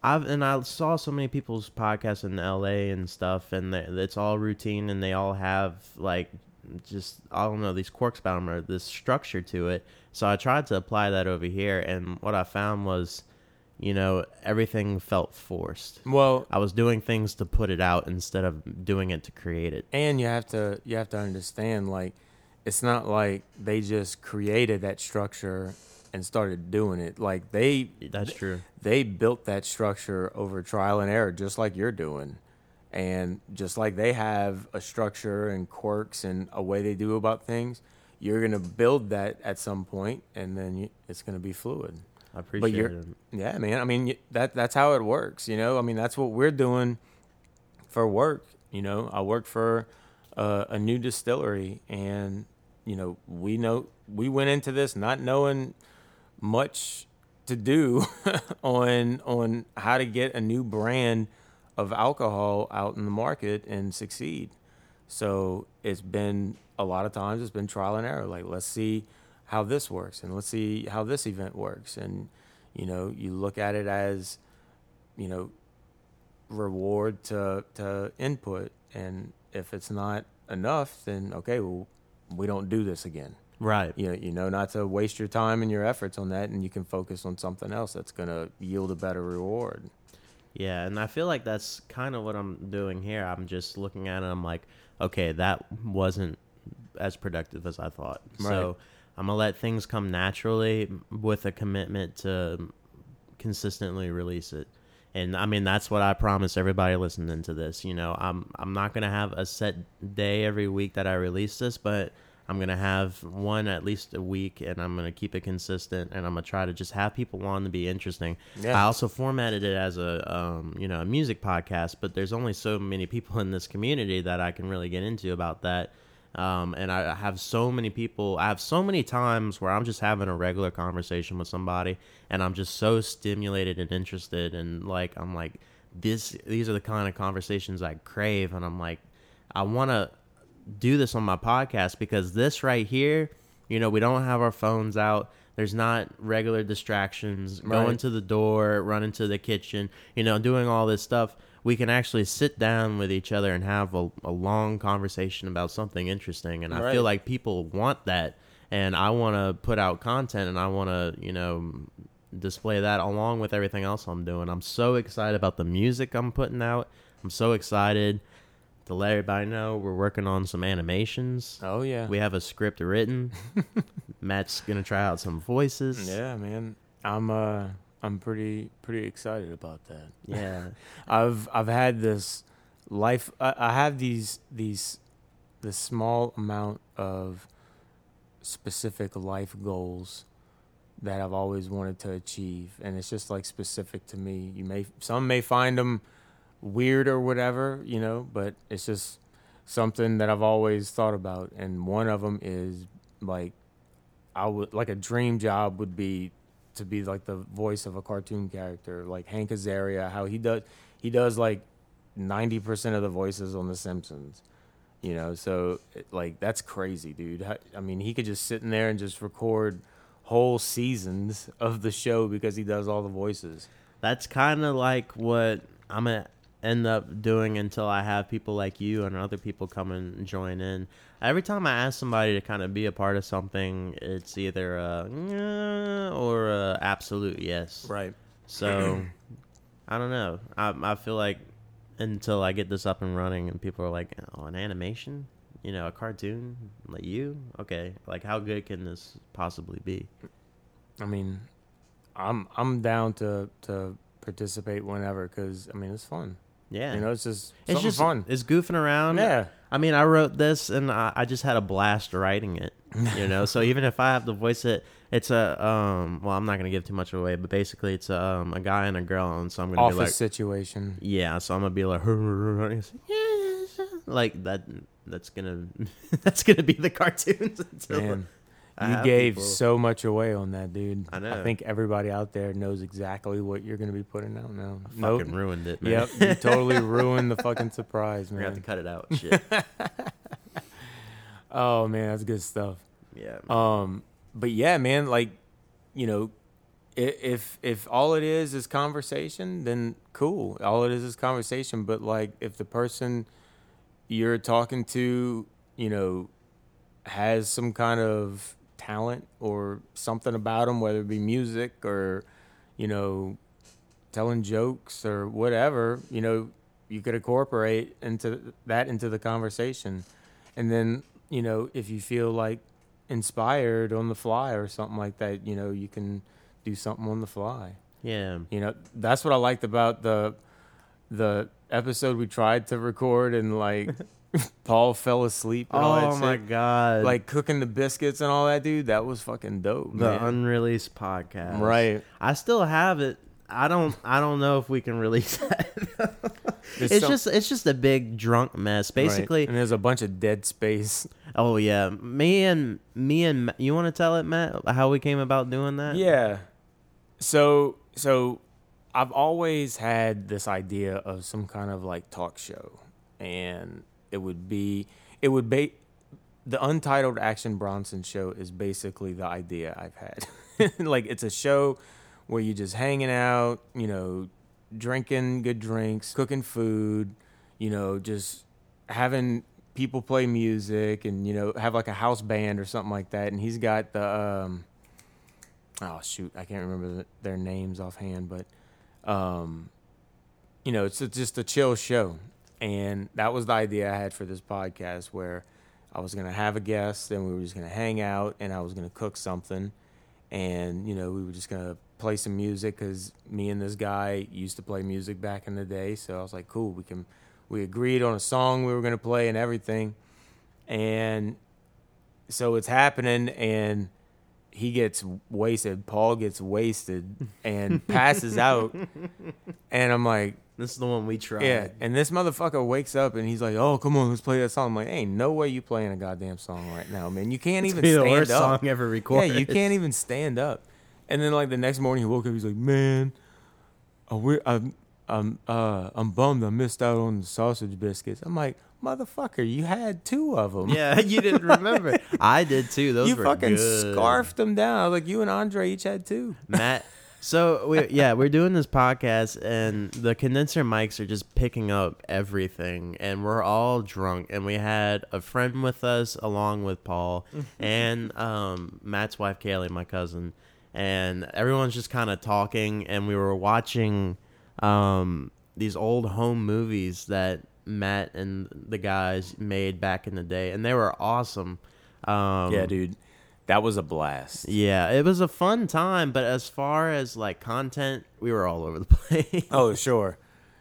I've and I saw so many people's podcasts in LA and stuff, and they, it's all routine, and they all have like just I don't know these quirks about them or this structure to it. So I tried to apply that over here, and what I found was, you know, everything felt forced. Well, I was doing things to put it out instead of doing it to create it. and you have to you have to understand like it's not like they just created that structure and started doing it like they That's true. they built that structure over trial and error just like you're doing and just like they have a structure and quirks and a way they do about things you're going to build that at some point and then you, it's going to be fluid I appreciate you're- it. yeah, man. I mean, that that's how it works. You know, I mean, that's what we're doing for work. You know, I work for uh, a new distillery, and you know, we know we went into this not knowing much to do on on how to get a new brand of alcohol out in the market and succeed. So it's been a lot of times it's been trial and error. Like let's see how this works and let's see how this event works. And you know, you look at it as, you know, reward to to input. And if it's not enough, then okay, well, we don't do this again. Right. You know, you know, not to waste your time and your efforts on that, and you can focus on something else that's going to yield a better reward. Yeah, and I feel like that's kind of what I'm doing here. I'm just looking at it. I'm like, okay, that wasn't as productive as I thought. Right. So I'm gonna let things come naturally with a commitment to consistently release it. And I mean that's what I promise everybody listening to this. You know, I'm I'm not gonna have a set day every week that I release this, but I'm gonna have one at least a week, and I'm gonna keep it consistent, and I'm gonna try to just have people on to be interesting. Yeah. I also formatted it as a um, you know a music podcast, but there's only so many people in this community that I can really get into about that. Um, and I have so many people. I have so many times where I'm just having a regular conversation with somebody, and I'm just so stimulated and interested, and like I'm like this. These are the kind of conversations I crave, and I'm like, I want to do this on my podcast because this right here, you know, we don't have our phones out. There's not regular distractions. Going to the door, running to the kitchen, you know, doing all this stuff. We can actually sit down with each other and have a, a long conversation about something interesting. And I feel like people want that. And I want to put out content and I want to, you know, display that along with everything else I'm doing. I'm so excited about the music I'm putting out. I'm so excited to let everybody know we're working on some animations. Oh yeah, We have a script written. Matt's gonna try out some voices. yeah, man. I'm uh, I'm pretty pretty excited about that. Yeah. I've I've had this life. I, I have these these this small amount of specific life goals that I've always wanted to achieve, and it's just like specific to me. You may some may find them weird or whatever, you know, but it's just something that I've always thought about. And one of them is like I would like a dream job would be to be like the voice of a cartoon character, like Hank Azaria. How he does he does like ninety percent of the voices on The Simpsons. You know, so like that's crazy, dude. I- mean, he could just sit in there and just record whole seasons of the show because he does all the voices. That's kind of like what I'm gonna end up doing until I have people like you and other people come and join in. Every time I ask somebody to kind of be a part of something, it's either a or a absolute yes. Right. So I don't know. I I feel like until I get this up and running and people are like, "Oh, an animation? You know, a cartoon? Like you? Okay. Like how good can this possibly be?" I mean, I'm I'm down to to participate whenever because I mean it's fun. Yeah. You know, it's just it's just fun. It's goofing around. Yeah. I mean, I wrote this and I, I just had a blast writing it. You know, so even if I have to voice it, it's a um. Well, I'm not gonna give too much away, but basically, it's a, um a guy and a girl, and so I'm gonna Office be like, situation. yeah. So I'm gonna be like, like that. That's gonna that's gonna be the cartoons. Until Man, you gave people- so much away on that, dude. I know. I think everybody out there knows exactly what you're going to be putting out now. Nope. fucking ruined it. Man. Yep, you totally ruined the fucking surprise, man. We're have to cut it out. Shit. Oh man, that's good stuff. yeah. Um, but yeah, man, like, you know, if if all it is is conversation, then cool. All it is is conversation. But like, if the person you're talking to, you know, has some kind of talent or something about them, whether it be music or, you know, telling jokes or whatever, you know, you could incorporate into that into the conversation. And then, you know, if you feel like inspired on the fly or something like that, you know, you can do something on the fly. yeah. You know, that's what I liked about the the episode we tried to record and like Paul fell asleep and all Oh that my shit. god. Like cooking the biscuits and all that, dude. That was fucking dope, the man. unreleased podcast. Right. I still have it. I don't I don't know if we can release that. It's some- just it's just a big drunk mess. Right. Basically, and there's a bunch of dead space. oh yeah, me and me and you want to tell it, Matt, how we came about doing that? Yeah. So so I've always had this idea of some kind of like talk show and it would be it would be the untitled Action Bronson show is basically the idea I've had. like it's a show where you're just hanging out, you know, drinking good drinks, cooking food, you know, just having people play music and you know have like a house band or something like that and he's got the um oh shoot i can't remember the, their names offhand but um you know it's just a chill show and that was the idea i had for this podcast where i was going to have a guest and we were just going to hang out and i was going to cook something. And you know we were just going to play some music because me and this guy used to play music back in the day. So i was like cool we can we agreed on a song we were going to play and everything. And so it's happening and he gets wasted. Paul gets wasted and passes out. And i'm like This is the one we tried. yeah and this motherfucker wakes up and he's like oh come on let's play that song i'm like ain't no way you playing a goddamn song right now man you can't even Be the stand worst up song ever recorded. yeah recorded. you can't even stand up and then like the next morning he woke up he's like man I wi- I'm I'm uh I'm bummed I missed out on the sausage biscuits. I'm like, motherfucker, you had two of them. Yeah, you didn't remember. I did too. Those you were fucking good. scarfed them down. I was like, you and Andre each had two. Matt. So we yeah, we're doing this podcast and the condenser mics are just picking up everything and we're all drunk and we had a friend with us along with Paul and um, Matt's wife Kaylee, my cousin, and everyone's just kind of talking and we were watching um, these old home movies that Matt and the guys made back in the day and they were awesome. Um, yeah, dude, that was a blast. yeah, it was a fun time, but as far as like content, we were all over the place. Oh, sure,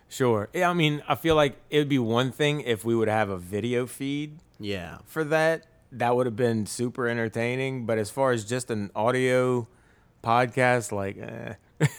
sure. Yeah, I mean, I feel like it would be one thing if we would have a video feed yeah. for that. That would have been super entertaining. But as far as just an audio podcast, like, eh.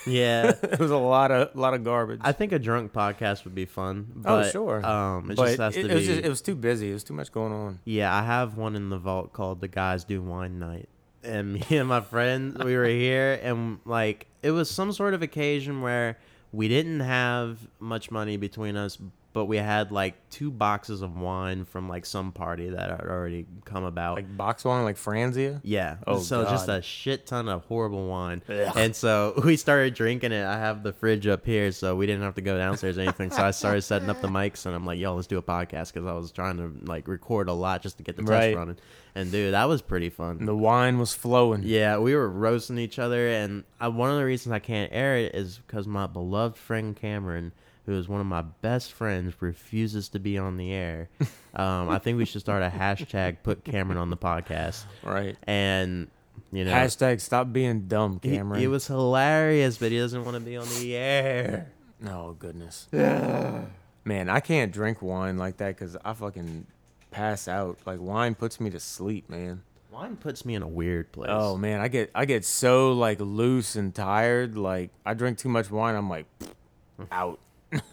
Yeah. it was a lot of lot of garbage. I think a drunk podcast would be fun. oh, sure. Um, it but just has it, to it be. was just, it was too busy. It was too much going on. yeah, I have one in the vault called the Guys Do Wine Night. And me and my friends, we were here, and like it was some sort of occasion where we didn't have much money between us, but we had like two boxes of wine from like some party that had already come about. Like box wine, like Franzia. Yeah. Oh, so just a shit ton of horrible wine. Ugh. And so we started drinking it. I have the fridge up here, so we didn't have to go downstairs or anything. So I started setting up the mics, and I'm like, "Yo, let's do a podcast," because I was trying to like record a lot just to get the test Right. running. And dude, that was pretty And fun. the wine was flowing. Yeah, we were roasting each other, and I, one of the reasons I can't air it is because my beloved friend Cameron, who is one of my best friends, refuses to be on the air. Um, I think we should start a hashtag put Cameron on the podcast, Right. and you know, Hashtag stop being dumb, Cameron. It was hilarious, but he doesn't want to be on the air. Oh goodness. Man, I can't drink wine like that because I fucking pass out. Like wine puts me to sleep, man. Wine puts me in a weird place. Oh man, I get I get so like loose and tired. Like I drink too much wine, I'm like out.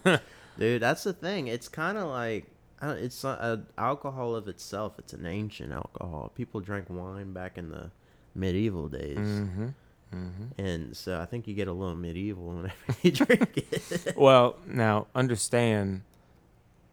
dude, that's the thing. It's kind of like it's a alcohol of itself. It's an ancient alcohol. People drank wine back in the medieval days, Mm-hmm. Mm-hmm. and so I think you get a little medieval whenever you drink it. Well, now understand.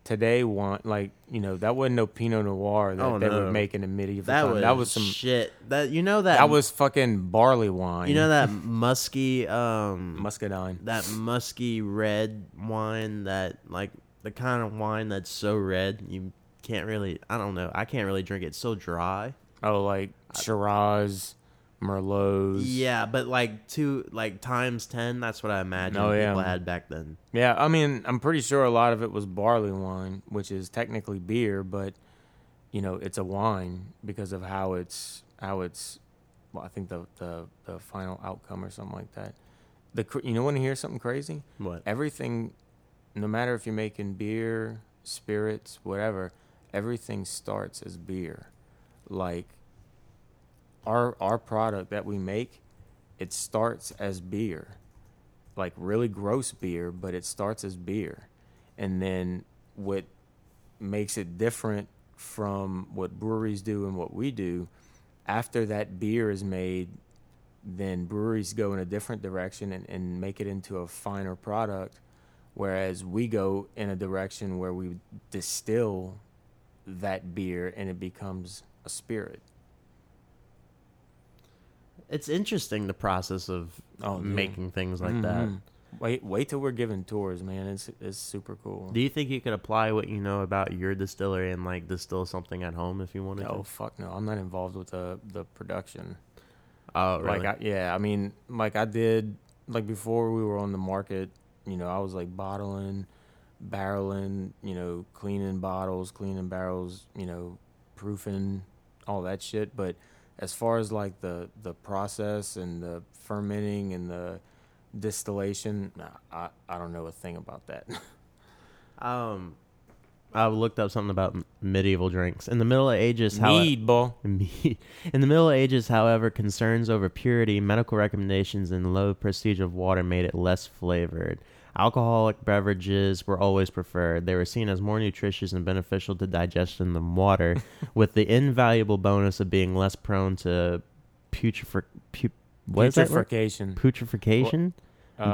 Today, want like you know that wasn't no Pinot Noir that Oh, they no. were making in medieval that time. was that was some. shit. That you know that That was fucking barley wine. you know that musky um muscadine. that musky red wine that like the kind of wine that's so red you can't really I don't know I can't really drink it it's so dry Oh, like Shiraz, Merlots. yeah but like two like times 10 that's what I imagine Oh, yeah. people had back then Yeah, I mean, I'm pretty sure a lot of it was barley wine, which is technically beer, but you know, it's a wine because of how it's how it's. Well, I think the the the final outcome or something like that. The cr- you know want to hear something crazy? what Everything, no matter if you're making beer, spirits, whatever, everything starts as beer. Like our our product that we make, it starts as beer. like really gross beer, but it starts as beer. And then what makes it different from what breweries do and what we do, after that beer is made, then breweries go in a different direction and, and make it into a finer product. Whereas we go in a direction where we distill that beer and it becomes a spirit. It's interesting the process of Oh, making things like that. Mhm. Wait, wait till we're giving tours, man. It's it's super cool. Do you think you could apply what you know about your distillery and like distill something at home if you wanted Oh to? fuck no! I'm not involved with the the production. Oh, really? Like I, yeah, I mean, like I did like before we were on the market. You know, I was like bottling, barreling. You know, cleaning bottles, cleaning barrels. You know, proofing, all that shit. But as far as like the the process and the fermenting and the distillation, nah, I I don't know a thing about that. um, I looked up something about medieval drinks in the Middle Ages. How boy. in the Middle Ages, however, concerns over purity, medical recommendations, and low prestige of water made it less flavored. Alcoholic beverages were always preferred. They were seen as more nutritious and beneficial to digestion than water, with the invaluable bonus of being less prone to putrefac- pu- what is that word? Putrefaction. putrefaction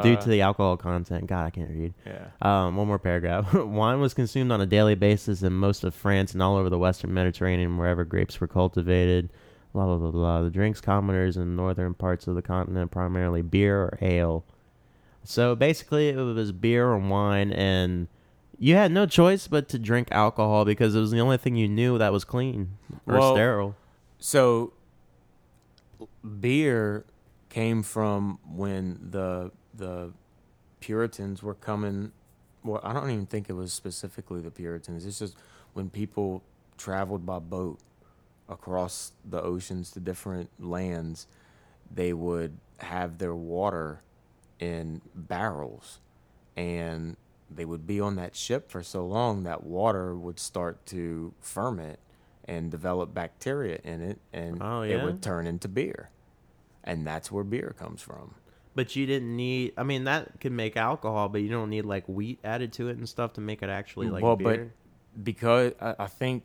due Uh, to the alcohol content. God, I can't read. yeah. Um, one more paragraph. Wine was consumed on a daily basis in most of France and all over the Western Mediterranean, wherever grapes were cultivated. Blah blah blah blah. The drinks commoners in northern parts of the continent primarily beer or ale. So basically, it was beer and wine, and you had no choice but to drink alcohol because it was the only thing you knew that was clean or Well, sterile. So, beer came from when the the Puritans were coming. Well, I don't even think it was specifically the Puritans. It's just when people traveled by boat across the oceans to different lands, they would have their water in barrels, and they would be on that ship for so long that water would start to ferment and develop bacteria in it, and Oh, it would turn into beer. And that's where beer comes from. But you didn't need. I mean, that could make alcohol, but you don't need like wheat added to it and stuff to make it actually like well, beer. but because I, I think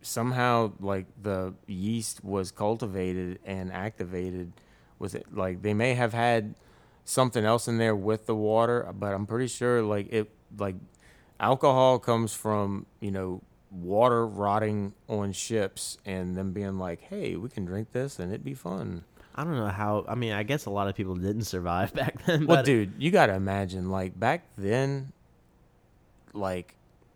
somehow like the yeast was cultivated and activated with it. Like they may have had something else in there with the water, but I'm pretty sure like it like alcohol comes from you know water rotting on ships and them being like, hey, we can drink this and it'd be fun. I don't know how. I mean, I guess a lot of people didn't survive back then. Well, but dude, you got to imagine, like, back then, like,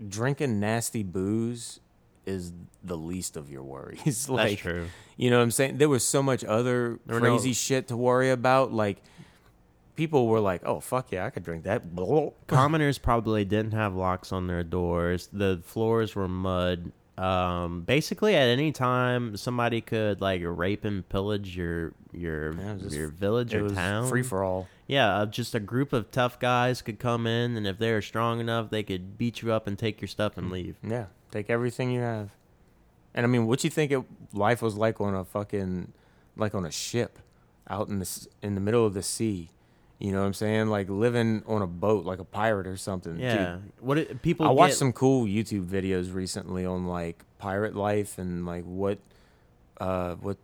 drinking nasty booze is the least of your worries. like, that's true. You know what I'm saying? There was so much other There were no- crazy shit to worry about. Like, people were like, oh, fuck yeah, I could drink that. Commoners probably didn't have locks on their doors. The floors were mud. Um, basically, at any time, somebody could like rape and pillage your your Yeah, just- your village or town. free for all. Yeah, uh, just a group of tough guys could come in, and if they were strong enough, they could beat you up and take your stuff and leave. Yeah, take everything you have. And I mean, what you think it, life was like on a fucking, like on a ship, out in the in the middle of the sea? You know what I'm saying? Like living on a boat, like a pirate or something. Dude, Yeah, what it, people I watched get- some cool YouTube videos recently on like pirate life and like what, uh, what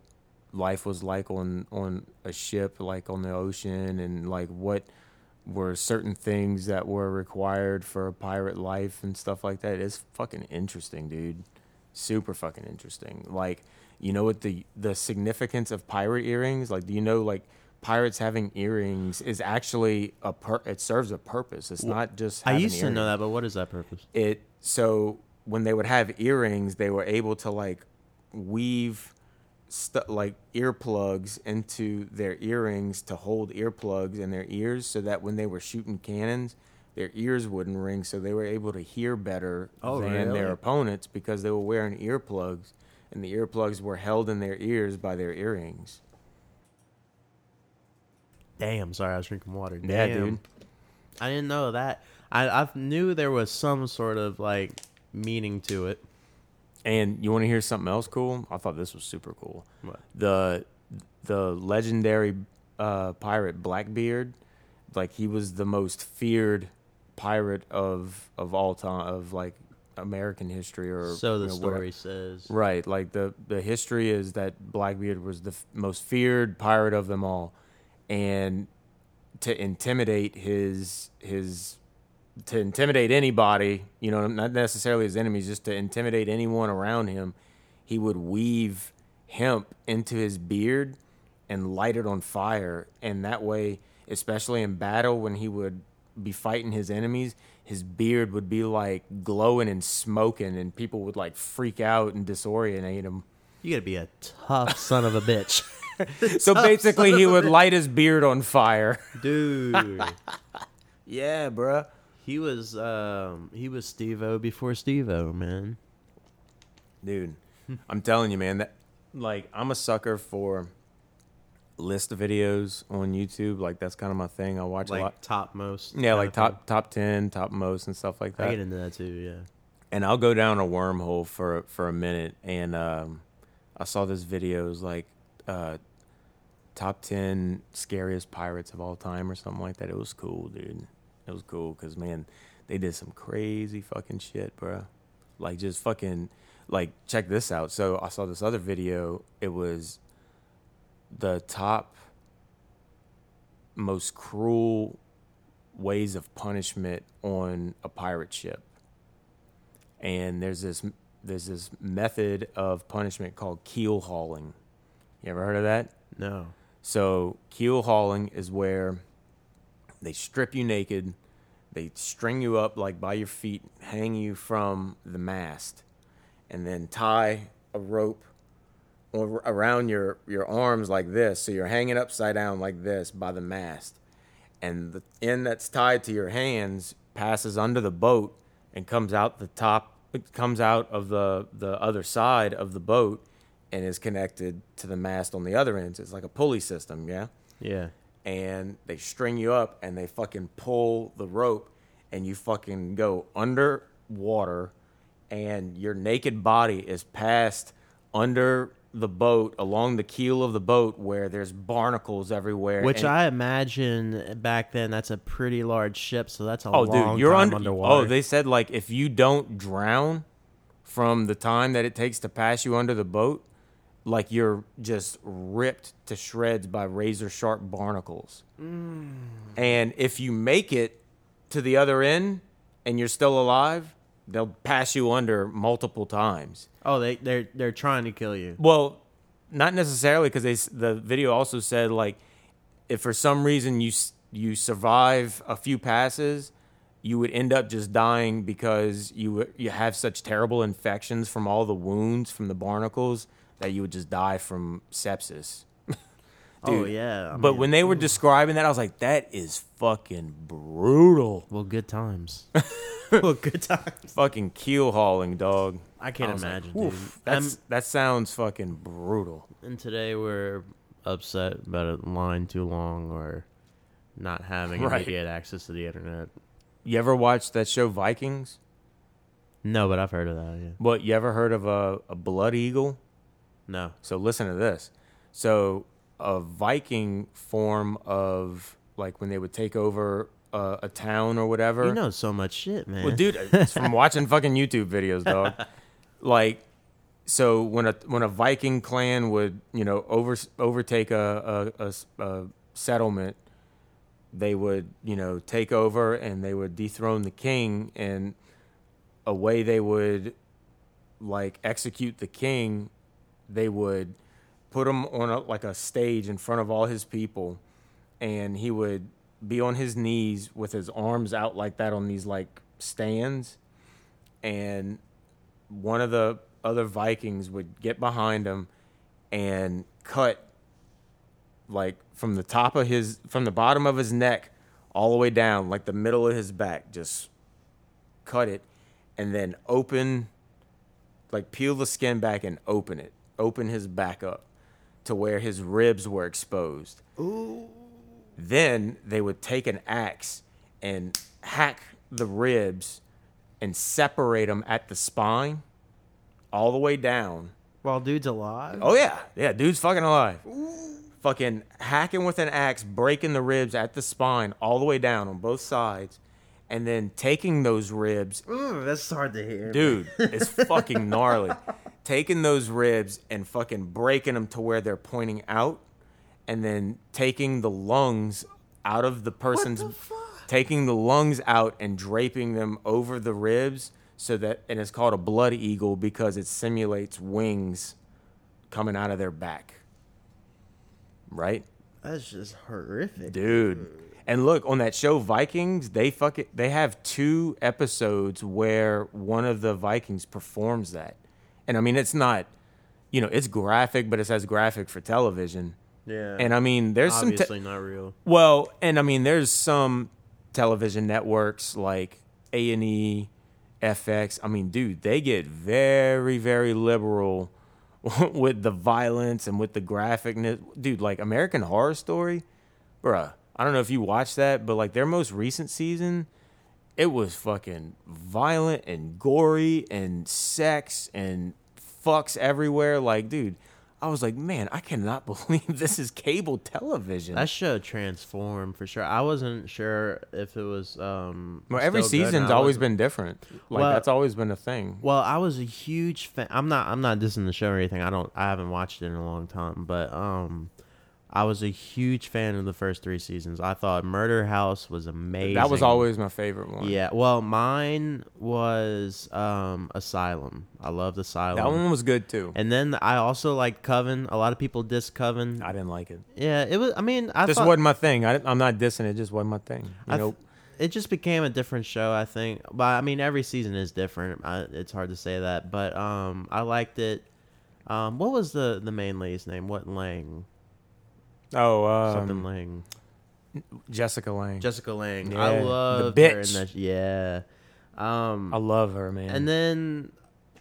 life was like on on a ship, like on the ocean, and like what were certain things that were required for a pirate life and stuff like that. It's fucking interesting, dude. Super fucking interesting. Like, you know what the the significance of pirate earrings? Like, do you know like pirates having earrings is actually a per it serves a purpose. It's not just I used to know that, but what is that purpose? it so when they would have earrings they were able to like weave stu- like earplugs into their earrings to hold earplugs in their ears so that when they were shooting cannons their ears wouldn't ring so they were able to hear better Oh, than really? their opponents because they were wearing earplugs and the earplugs were held in their ears by their earrings Damn, sorry, I was drinking water. Yeah, dude. I didn't know that. I I knew there was some sort of like meaning to it. and you want to hear something else cool i thought this was super cool What? the the legendary uh, pirate Blackbeard like he was the most feared pirate of of all time of like American history or So the you know, whatever. story says. Right, like the the history is that Blackbeard was the f- most feared pirate of them all, and to intimidate his his to intimidate anybody, you know, not necessarily his enemies, just to intimidate anyone around him, he would weave hemp into his beard and light it on fire, and that way, especially in battle when he would be fighting his enemies, his beard would be like glowing and smoking, and people would like freak out and disorientate him. You gotta be a tough son of a bitch, So basically, he would light his beard on fire. dude. Yeah, bruh. he was um he was Steve-O before Steve-O, man. Dude, I'm telling you, man, that like I'm a sucker for list of videos on YouTube. Like that's kind of my thing. I watch a Like lot. topmost. Yeah, kinda like thing. top top ten, top most, and stuff like that. I get into that too. Yeah. and I'll go down a wormhole for for a minute. And um, I saw this video. It was like uh, top ten scariest pirates of all time or something like that. It was cool, dude. It was cool because man, they did some crazy fucking shit, bro. Like just fucking like check this out. So I saw this other video. It was the top most cruel ways of punishment on a pirate ship and there's this there's this method of punishment called keel hauling. You ever heard of that? No. So keel hauling is where they strip you naked, they string you up like by your feet, hang you from the mast, and then tie a rope around your your arms like this, so you're hanging upside down like this by the mast, and the end that's tied to your hands passes under the boat and comes out the top. It comes out of the the other side of the boat and is connected to the mast on the other ends. It's like a pulley system, yeah. Yeah. And they string you up and they fucking pull the rope and you fucking go underwater and your naked body is passed under the boat along the keel of the boat where there's barnacles everywhere. Which and- I imagine back then that's a pretty large ship, so that's a Oh, long dude, you're under, underwater. Oh, they said like if you don't drown from the time that it takes to pass you under the boat, like you're just ripped to shreds by razor sharp barnacles. Mm. And if you make it to the other end and you're still alive, they'll pass you under multiple times. oh, they they're they're trying to kill you. Well, not necessarily because they the video also said like if for some reason you you survive a few passes, you would end up just dying because you you have such terrible infections from all the wounds from the barnacles that you would just die from sepsis. oh Dude, yeah. I but mean, when they were describing that, I was like, that is fucking brutal. well, good times. well, good times. Fucking keel hauling, dog. I can't was like, imagine, dude. "Oof, that's that sounds fucking brutal. and today we're upset about a line too long or not having Right. immediate access to the internet. You ever watched that show Vikings? No, but I've heard of that. Yeah. What you ever heard of a, a blood eagle? No. So listen to this. So a Viking form of like when they would take over a, a town or whatever. You know so much shit, man. Well, dude, it's from watching fucking YouTube videos, dog. like, so when a when a Viking clan would you know over overtake a a settlement, they would you know take over and they would dethrone the king, and a way they would like execute the king, they would put him on a, like a stage in front of all his people, and he would be on his knees with his arms out like that on these like stands, and one of the other Vikings would get behind him and cut like from the top of his from the bottom of his neck all the way down like the middle of his back just cut it and then open like peel the skin back and open it open his back up to where his ribs were exposed then they would take an axe and hack the ribs and separate them at the spine all the way down While dude's alive. Oh yeah, yeah, dude's fucking alive. fucking hacking with an axe, breaking the ribs at the spine all the way down on both sides, and then taking those ribs Ooh, that's hard to hear. dude it's fucking gnarly taking those ribs and fucking breaking them to where they're pointing out and then taking the lungs out of the person's the fuck? taking the lungs out and draping them over the ribs so that and it's called a blood eagle because it simulates wings coming out of their back right That's just horrific. dude. And look on that show Vikings, they fuck it. They have two episodes where one of the Vikings performs that, and I mean it's not, you know, it's graphic, but it's as graphic for television. Yeah. And I mean, there's some te- obviously not real. well, and I mean, there's some television networks like A and E, FX. I mean, dude, they get very, very liberal with the violence and with the graphicness. Dude, like American Horror Story, bruh. I don't know if you watched that, but like their most recent season, it was fucking violent and gory and sex and fucks everywhere. Like, dude, I was like, man, I cannot believe this is cable television. That show transformed for sure. I wasn't sure if it was. um Well, every season's always been different. Like Well- that's always been a thing. Well, I was a huge fan. I'm not. I'm not dissing the show or anything. I don't. I haven't watched it in a long time, but um, I was a huge fan of the first three seasons. I thought Murder House was amazing. That was always my favorite one. Yeah. Well, mine was um Asylum. I loved Asylum. that one was good too. And then I also liked Coven. A lot of people diss Coven. I didn't like it. Yeah, it was. I mean, I Just thought, wasn't my thing. I, I'm not dissing it. it. Just wasn't my thing. You I know, th- it just became a different show, I think. But I mean, every season is different. I, it's hard to say that, but um, I liked it. Um, what was the the main lady's name? What Lange? Oh, Something um, Lange. Jessica Lange. Jessica Lange. Yeah, I the love her in bitch. that. Yeah. Um, I love her, man. and then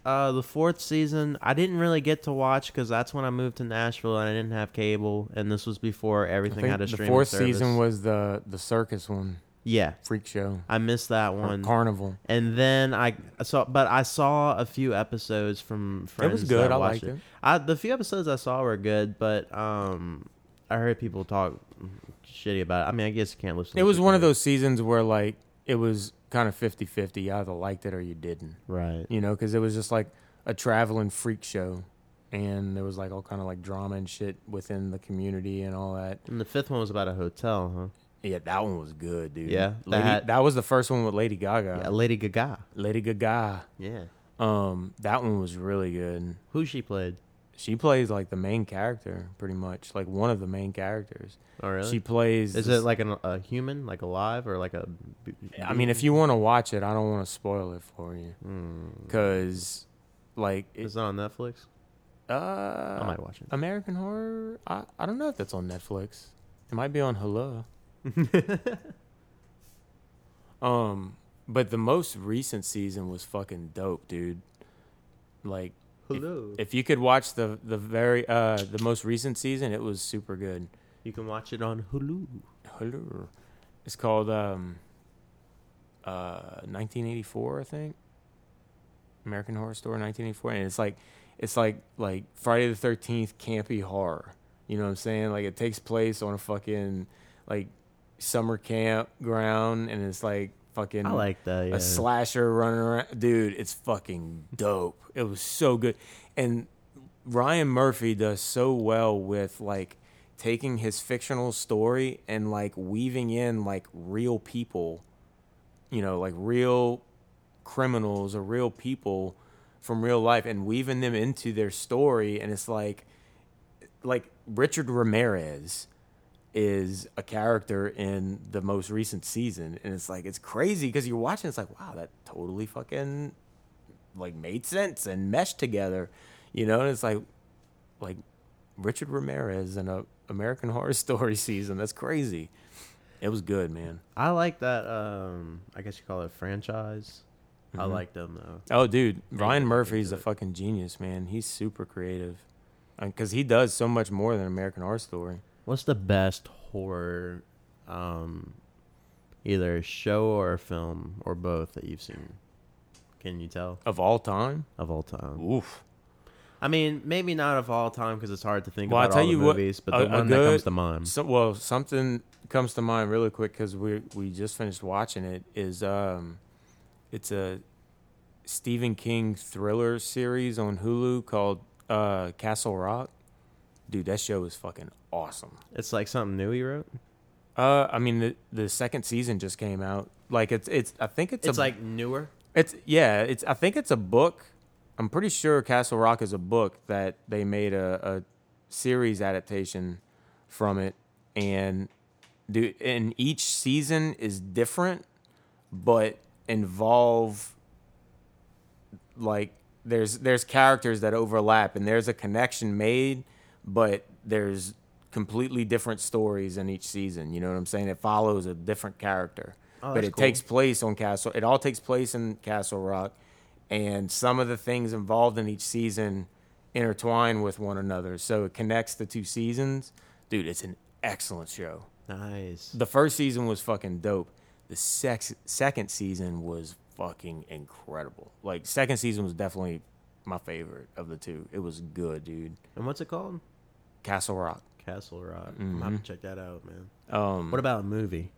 uh, the fourth season, I didn't really get to watch because that's when I moved to Nashville and I didn't have cable, and this was before everything think had a the fourth service. season was the the circus one, yeah. freak show, I missed that one. carnival. And then I saw, but I saw a few episodes from friends. It was good. that I watched liked it. I, the few episodes I saw were good, but um, I heard people talk shitty about it. I mean, I guess you can't listen. It was one of those seasons where like it was kind of 50-50. You either liked it or you didn't. right. You know, because it was just like a traveling freak show, and there was like all kind of like drama and shit within the community and all that. And the fifth one was about a hotel, huh? Yeah, that one was good, dude. Yeah, Lady, that- that was the first one with Lady Gaga. Yeah, Lady Gaga. Lady Gaga. Yeah. Um, that one was really good. Who she played? She plays like the main character, pretty much, like one of the main characters. Oh, really? She plays. Is it like an, a human, like alive, or like a? b- I mean, if you want to watch it, I don't want to spoil it for you, Hmm. cause like it, Is it on Netflix? uh, I might watch it. American Horror. I I don't know if that's on Netflix. It might be on Hulu. um, but the most recent season was fucking dope, dude. Like, Hello. if you could watch the the very uh the most recent season, it was super good. you can watch it on Hulu. Hulu. It's called um uh 1984, I think. American Horror Story 1984, and it's like it's like like Friday the 13th campy horror. You know what I'm saying? Like it takes place on a fucking like summer campground, and it's like fucking I like that. Yeah. a slasher running around. Dude, it's fucking dope. It was so good. And Ryan Murphy does so well with like taking his fictional story and like weaving in like real people, you know, like real criminals or real people from real life and weaving them into their story and it's like like Richard Ramirez is a character in the most recent season and it's like it's crazy because you're watching it's like wow that totally fucking like made sense and meshed together you know and it's like like Richard Ramirez in a American Horror Story season that's crazy it was good man I like that. Um, I guess you call it franchise. I Mhm. like them though. oh dude Ryan Murphy's a fucking genius man he's super creative because he does so much more than American Horror Story What's the best horror, um, either show or film or both that you've seen? Can you tell of all time of all time? oof I mean, maybe not of all time because it's hard to think Well, I'll about tell all you the what, movies, but the a one that good- comes to mind. So, well, something comes to mind really quick because we we just finished watching it. Is um, it's a Stephen King thriller series on Hulu called uh, Castle Rock. Dude, that show is fucking awesome. It's like something new he wrote. Uh, I mean the the second season just came out. Like it's it's I think it's It's a, like newer. it's yeah it's I think it's a book. I'm pretty sure Castle Rock is a book that they made a, a series adaptation from it, and do and each season is different, but involve like there's there's characters that overlap and there's a connection made, but there's completely different stories in each season. You know what I'm saying? It follows a different character, Oh, but it cool. takes place on Castle. It all takes place in Castle Rock, and some of the things involved in each season intertwine with one another. So it connects the two seasons. Dude, it's an excellent show. Nice. The first season was fucking dope. The sex, second season was fucking incredible. Like second season was definitely my favorite of the two. It was good, dude. And what's it called? Castle Rock. Castle Rock. I'm gonna have to check that out, man. Um, What about a movie?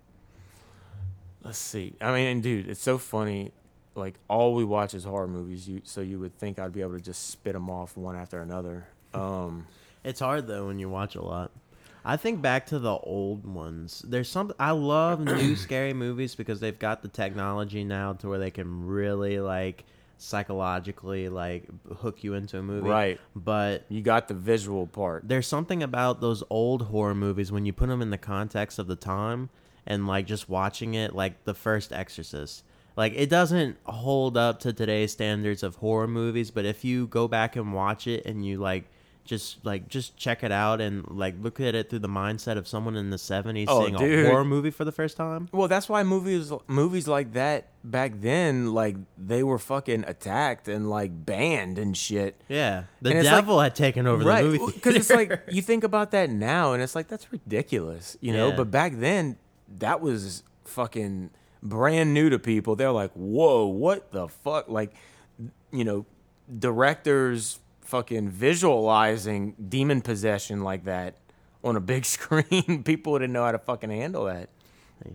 let's see. I mean, dude, it's so funny. Like all we watch is horror movies. You so you would think I'd be able to just spit them off one after another. Um, It's hard though when you watch a lot. I think back to the old ones. There's some I love new scary movies because they've got the technology now to where they can really like psychologically like hook you into a movie. Right. But you got the visual part. there's something about those old horror movies when you put them in the context of the time and like just watching it like the first exorcist like it doesn't hold up to today's standards of horror movies but if you go back and watch it and you like just like just check it out and like look at it through the mindset of someone in the 70s Oh, seeing dude. a horror movie for the first time. Well, that's why movies movies like that back then, like they were fucking attacked and like banned and shit. yeah. The And it's like- devil had taken over the movie because it's like you think about that now and it's like that's ridiculous you know? Yeah. but back then that was fucking brand new to people. They're like whoa what the fuck? Like you know directors fucking visualizing demon possession like that on a big screen people wouldn't know how to fucking handle that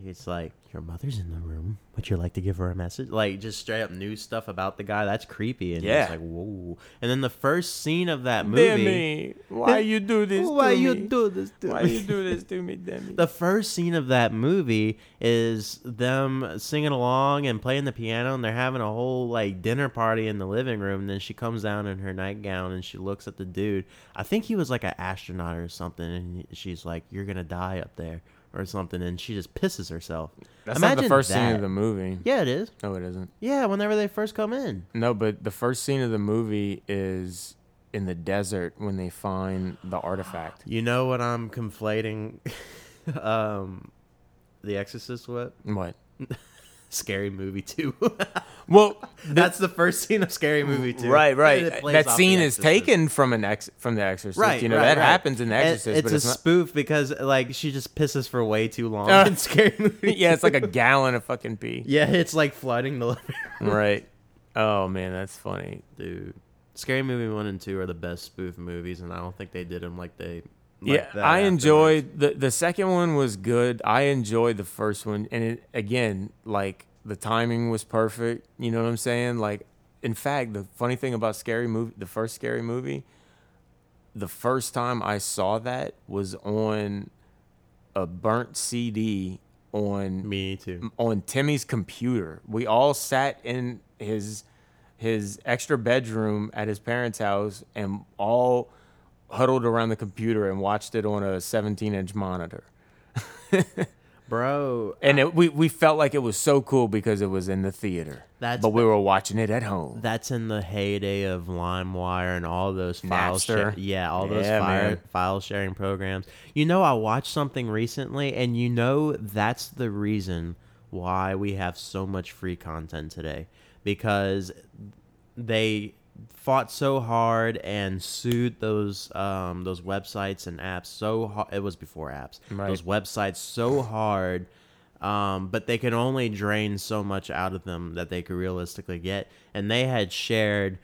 It's like your mother's in the room. Would you like to give her a message? Like just straight up new stuff about the guy. That's creepy. And Yeah. it's like whoa. And then the first scene of that movie. Dimmy, why you do this Why you me? do this to why me? you do this to me Dimmy? The first scene of that movie is them singing along and playing the piano, and they're having a whole like dinner party in the living room. And then she comes down in her nightgown and she looks at the dude. I think he was like an astronaut or something, and she's like, "You're gonna die up there." Or something, and she just pisses herself. that's not the Imagine first scene of the movie Yeah, it is. no it isn't Yeah, whenever they first come in. No, but the first scene of the movie is in the desert when they find the artifact. You know what I'm conflating um The Exorcist with? What? Scary Movie 2. Well, That's the first scene of Scary Movie 2. right, right. That scene is taken from an ex from the Exorcist. Right, you know right, that right. happens in the It- Exorcist, it's but a it's not. spoof because like she just pisses for way too long Uh, in Scary Movie. yeah, it's like a gallon of fucking pee. yeah, it's like flooding the living room. Right. Oh man, that's funny. Dude, Scary Movie 1 and 2 are the best spoof movies and I don't think they did them like they like yeah, that I afterwards. enjoyed the the second one was good. I enjoyed the first one, and it, again, like the timing was perfect. You know what I'm saying? Like, in fact, the funny thing about scary movie, the first scary movie, the first time I saw that was on a burnt CD on Me too. on Timmy's computer. We all sat in his his extra bedroom at his parents' house and all huddled around the computer and watched it on a 17 inch monitor. Bro, And it, we we felt like it was so cool because it was in the theater. That's but we were watching it at home. That's in the heyday of LimeWire and all those file share- yeah, all those Yeah, file, file sharing programs. You know, I watched something recently, and you know that's the reason why we have so much free content today because they fought so hard and sued those um, those websites and apps so hard. It was before apps. Right. Those websites so hard, um, but they could only drain so much out of them that they could realistically get. And they had shared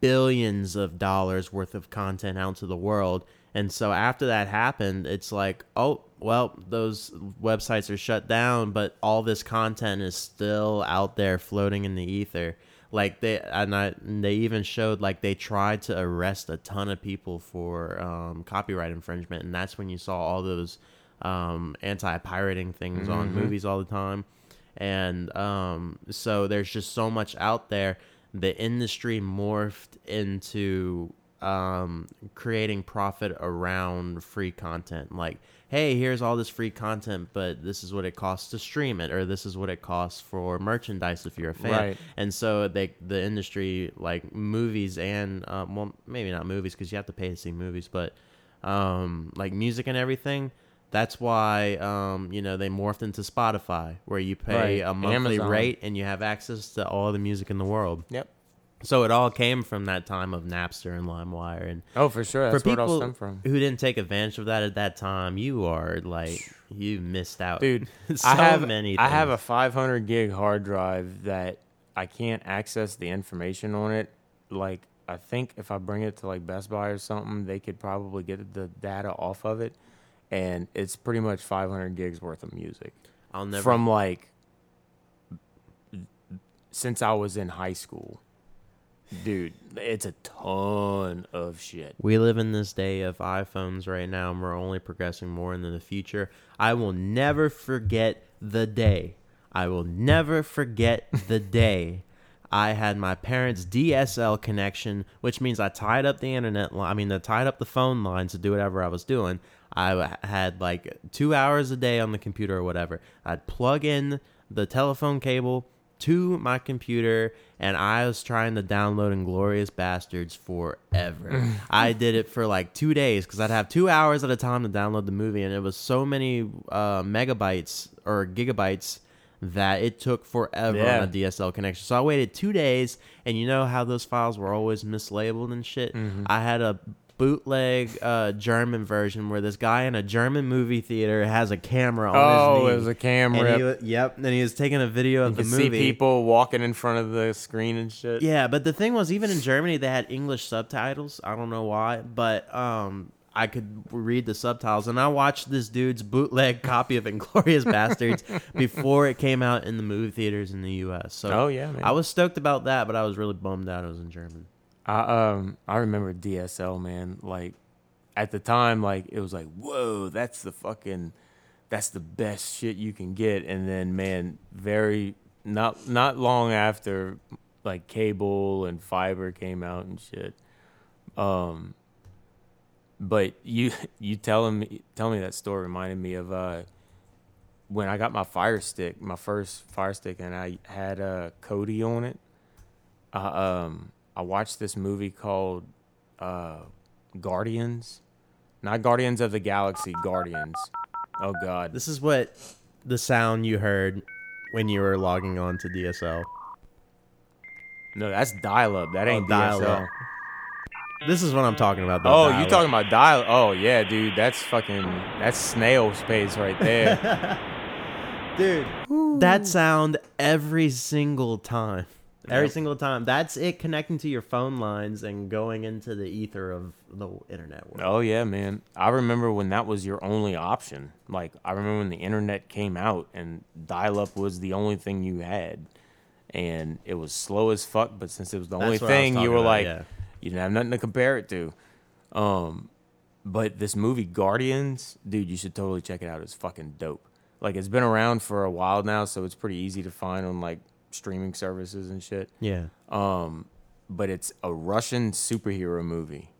billions of dollars worth of content out to the world. And so after that happened, it's like, oh, well, those websites are shut down, but all this content is still out there floating in the ether. Like they and, I, and they even showed like they tried to arrest a ton of people for um, copyright infringement, and that's when you saw all those um, anti-pirating things on Mhm. movies all the time. And um, so there's just so much out there. The industry morphed into um, creating profit around free content. Like, hey, here's all this free content, but this is what it costs to stream it, or this is what it costs for merchandise if you're a fan. Right. And so they, the industry, like movies and um, well, maybe not movies because you have to pay to see movies, but um, like music and everything. That's why um, you know they morphed into Spotify, where you pay Right. a monthly Amazon. rate and you have access to all the music in the world. Yep. So it all came from that time of Napster and LimeWire, and Oh, for sure. That's for where it all people stemmed from. who didn't take advantage of that at that time, you are like you missed out, Dude, so I have many. I have a 500 gig hard drive that I can't access the information on it. Like I think if I bring it to like Best Buy or something, they could probably get the data off of it, and it's pretty much 500 gigs worth of music I'll never from like since I was in high school. Dude, it's a ton of shit. We live in this day of iPhones right now, and we're only progressing more into the future. I will never forget the day. I will never forget the day I had my parents' DSL connection, which means I tied up the internet. Li- I mean, I tied up the phone lines to do whatever I was doing. I had like two hours a day on the computer or whatever. I'd plug in the telephone cable to my computer and I was trying to download Inglourious Basterds forever. I did it for like two days because I'd have two hours at a time to download the movie, and it was so many uh, megabytes or gigabytes that it took forever Yeah. on a DSL connection. So I waited two days, and you know how those files were always mislabeled and shit. Mm-hmm. I had a bootleg uh, German version where this guy in a German movie theater has a camera on Oh, his knee. it was a camera. and he, yep, and he was taking a video of You the movie. see people walking in front of the screen and shit. Yeah, but the thing was, even in Germany, they had English subtitles. I don't know why, but um, I could read the subtitles, and I watched this dude's bootleg copy of Inglourious Basterds before it came out in the movie theaters in the U.S. So, Oh, yeah, man. I was stoked about that, but I was really bummed out it was in German. I um I remember DSL man like at the time like it was like whoa that's the fucking that's the best shit you can get. And then man very not not long after like cable and fiber came out and shit um but you you telling me tell me that story reminded me of uh when I got my fire stick my first fire stick and I had uh Kodi on it I um I watched this movie called uh Guardians. Not Guardians of the Galaxy, Guardians. Oh god. This is what the sound you heard when you were logging on to DSL. No, that's dial up. That ain't Oh, dial-up. DSL. This is what I'm talking about. the Oh, you dial-up. talking about dial Oh yeah, dude, that's fucking that's snail space right there. dude that sound every single time every Yep. single time that's it connecting to your phone lines and going into the ether of the internet world oh yeah, man. I remember when that was your only option. Like I remember when the internet came out and dial up was the only thing you had. And it was slow as fuck, but since it was the only That's was thing, you were about, like yeah. you didn't have nothing to compare it to. Um, but this movie Guardians, dude, you should totally check it out. It's fucking dope. Like it's been around for a while now, so it's pretty easy to find on like streaming services and shit. yeah Um, but it's a Russian superhero movie,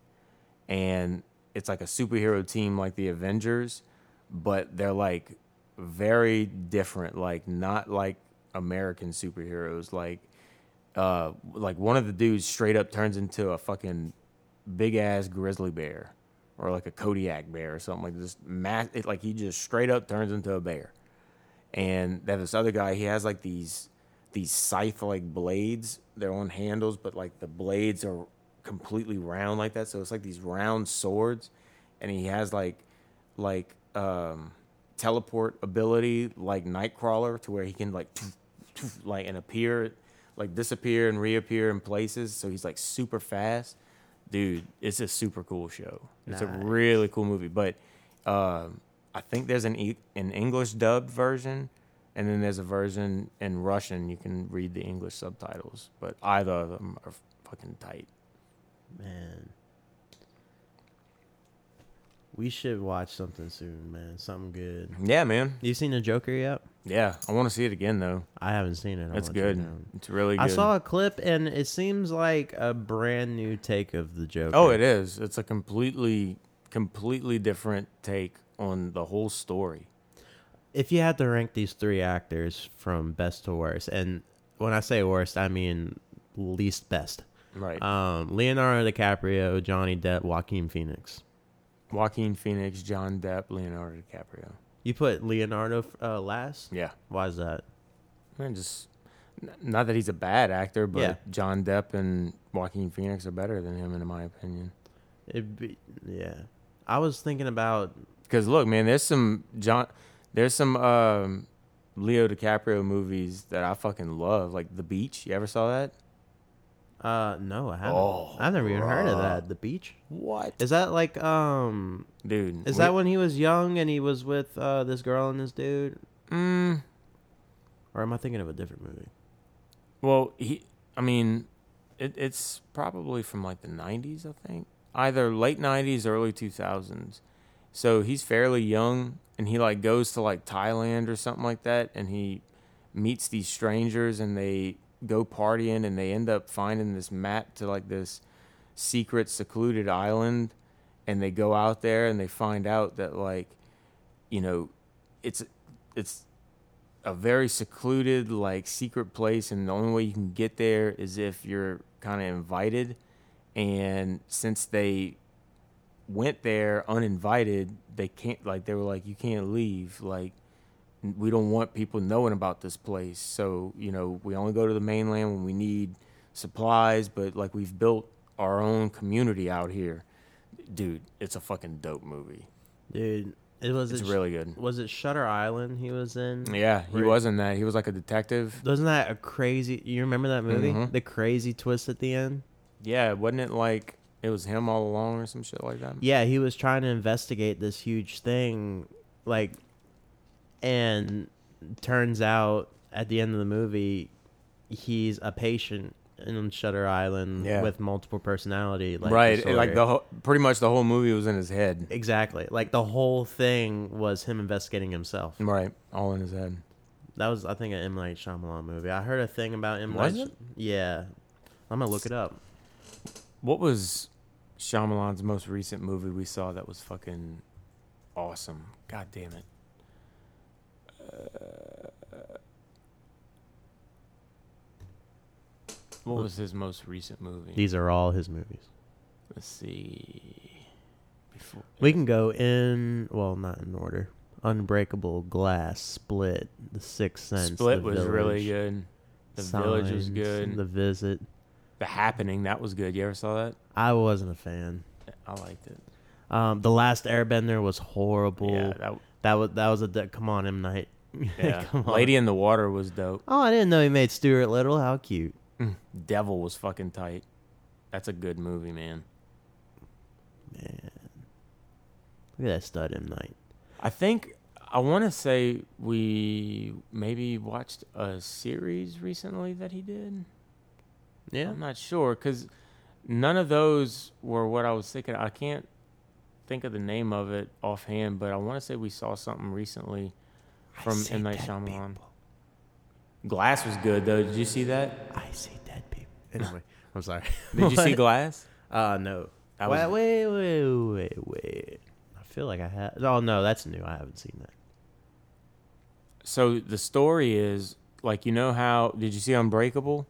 and it's like a superhero team like the Avengers, but they're like very different. Like not like American superheroes. Like, uh, like one of the dudes straight up turns into a fucking big ass grizzly bear, or like a Kodiak bear or something like this. Mass, it, like he just straight up turns into a bear. And have this other guy. He has like these these scythe like blades. They're on handles, but like the blades are completely round like that. So it's like these round swords, and he has like like um, teleport ability like Nightcrawler to where he can like like and appear like disappear and reappear in places. So he's like super fast, dude. It's a super cool show. It's a really cool movie. But um, I think there's an e- an English dubbed version, and then there's a version in Russian. You can read the English subtitles, but either of them are fucking tight. Man. We should watch something soon, man. Something good. Yeah, man. You seen the Joker yet? Yeah, I want to see it again though. I haven't seen it. It's good. know. It's really good. I saw a clip and it seems like a brand new take of the Joker. Oh, it is. It's a completely, completely different take on the whole story. If you had to rank these three actors from best to worst, and when I say worst, I mean least best. Right. Um, Leonardo DiCaprio, Johnny Depp, Joaquin Phoenix. Joaquin Phoenix, John Depp, Leonardo DiCaprio. You put Leonardo uh, last. Yeah. Why is that? Man, just not that he's a bad actor, but Yeah. John Depp and Joaquin Phoenix are better than him, in my opinion. It be yeah. I was thinking about Because look, man, there's some John, there's some um, Leo DiCaprio movies that I fucking love, like The Beach. You ever saw that? uh no, I haven't. Oh, I've never even heard of that. The beach. What, Is that like um? dude? Is we- that when he was young and he was with uh this girl and this dude? Mm, Or am I thinking of a different movie? Well, he, I mean, it, it's probably from like the 90s, I think. Either late 90s, early 2000s. So he's fairly young and he like goes to like Thailand or something like that and he meets these strangers and they go partying and they end up finding this map to like this secret secluded island and they go out there and they find out that like you know it's it's a very secluded like secret place and the only way you can get there is if you're kind of invited. And since they went there uninvited they can't like they were like you can't leave like we don't want people knowing about this place so you know we only go to the mainland when we need supplies but like we've built our own community out here dude it's a fucking dope movie Dude, it was it's it, really good was it Shutter Island he was in? yeah he was in that he was like a detective Wasn't that a crazy? You remember that movie? Mhm. The crazy twist at the end. Yeah, wasn't it like it was him all along or some shit like that? Yeah, he was trying to investigate this huge thing, like, and turns out at the end of the movie, he's a patient in Shutter Island Yeah. with multiple personality. Like right. it- Like the whole, pretty much the whole movie was in his head. exactly like the whole thing was him investigating himself. Right, all in his head. That was, I think, an M Night Shyamalan movie. I heard a thing about M Was Night. it? Yeah, I'm gonna look it up. What was Shyamalan's most recent movie we saw that was fucking awesome? God damn it. Uh, what was his most recent movie? These are all his movies. Let's see. Before We can go in, well, not in order. Unbreakable, Glass, Split, The Sixth Sense. Split was really good. The Village was good. The The, Happening that was good. You ever saw that? I wasn't a fan. I liked it. Um, the Last Airbender was horrible. Yeah, that that was that was a de- come on M Night. yeah. come on. Lady in the Water was dope. Oh, I didn't know he made Stuart Little. How cute. Devil was fucking tight. That's a good movie, man. Man, look at that stud M Night. I think I want to say we maybe watched a series recently that he did. Yeah, I'm not sure because none of those were what I was thinking. I can't think of the name of it offhand, but I want to say we saw something recently from M Night Shyamalan. people. Glass was good though. Did you see that? I see dead people. Anyway, I'm sorry. Did you see Glass? Uh no. Wait, was- wait, wait, wait, wait. I feel like I had. Oh no, that's new. I haven't seen that. So the story is like you know how did you see Unbreakable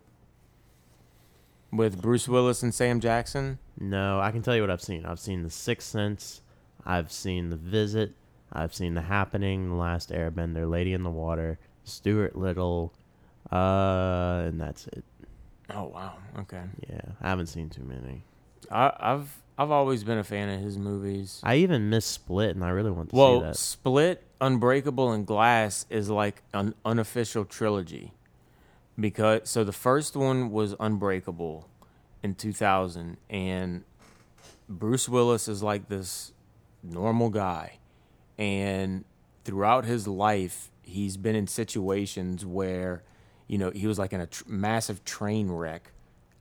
with Bruce Willis and Sam Jackson? No, I can tell you what I've seen. I've seen The Sixth Sense. I've seen The Visit. I've seen The Happening, The Last Airbender, Lady in the Water, Stuart Little, uh, and that's it. Oh wow, okay. Yeah, I haven't seen too many. I, I've I've always been a fan of his movies. I even missed Split, and I really want to see Well, that. Split, Unbreakable, and Glass is like an unofficial trilogy. Because so the first one was Unbreakable in 2000 and Bruce Willis is like this normal guy and throughout his life he's been in situations where you know he was like in a tr- massive train wreck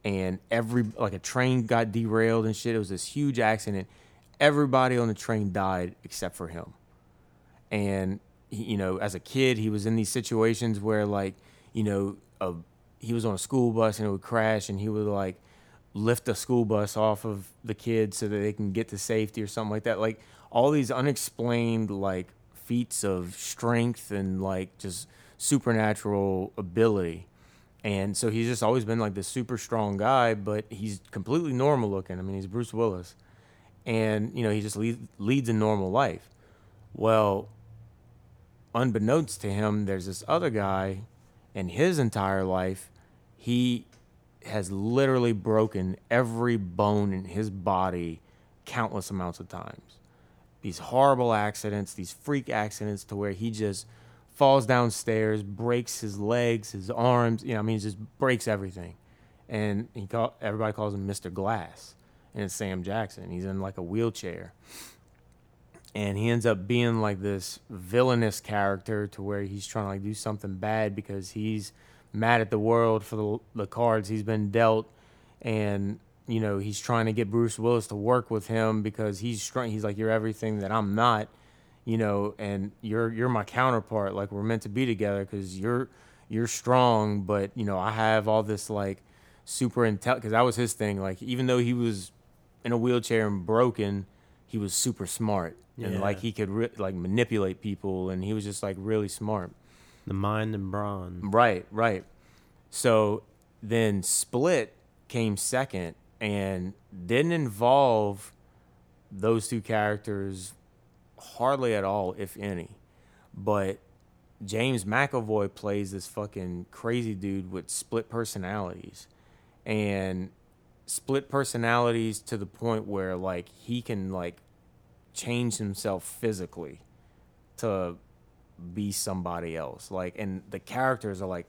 and every like a train got derailed and shit. It was this huge accident. Everybody on the train died except for him. And he, you know as a kid he was in these situations where like you know a, he was on a school bus and it would crash and he would like lift the school bus off of the kids so that they can get to safety or something like that. Like all these unexplained like feats of strength and like just supernatural ability. And so he's just always been like this super strong guy but he's completely normal looking. I mean he's bruce willis. And you know he just lead, leads a normal life. Well unbeknownst to him, there's this other guy, and his entire life, he has literally broken every bone in his body countless amounts of times. These horrible accidents, these freak accidents to where he just falls downstairs, breaks his legs, his arms, you know, I mean, he just breaks everything. And he call, everybody calls him Mr. Glass. And it's Sam Jackson. He's in like a wheelchair and he ends up being like this villainous character to where he's trying to like do something bad because he's mad at the world for the, the cards he's been dealt. And you know he's trying to get Bruce Willis to work with him because he's strong he's like you're everything that I'm not you know and you're you're my counterpart. Like we're meant to be together cuz you're you're strong but you know I have all this like super intel cuz that was his thing. Like even though he was in a wheelchair and broken he was super smart and Yeah. like he could re- like manipulate people and he was just like really smart The mind and brawn. right right so then split came second and didn't involve those two characters hardly at all if any but James McAvoy plays this fucking crazy dude with split personalities and split personalities to the point where like he can like change himself physically to be somebody else. Like and the characters are like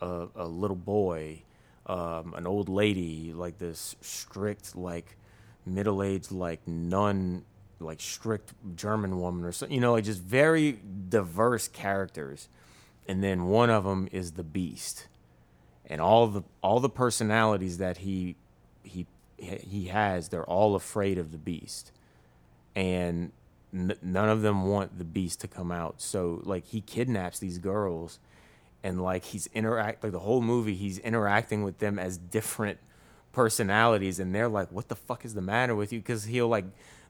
a, a little boy um, an old lady like this strict like middle-aged like nun like strict german woman or something you know like just very diverse characters. And then one of them is the beast. And all the all the personalities that he he he has they're all afraid of the beast and n- none of them want the beast to come out. So like he kidnaps these girls and like he's interact like the whole movie he's interacting with them as different personalities and they're like what the fuck is the matter with you? Because he'll like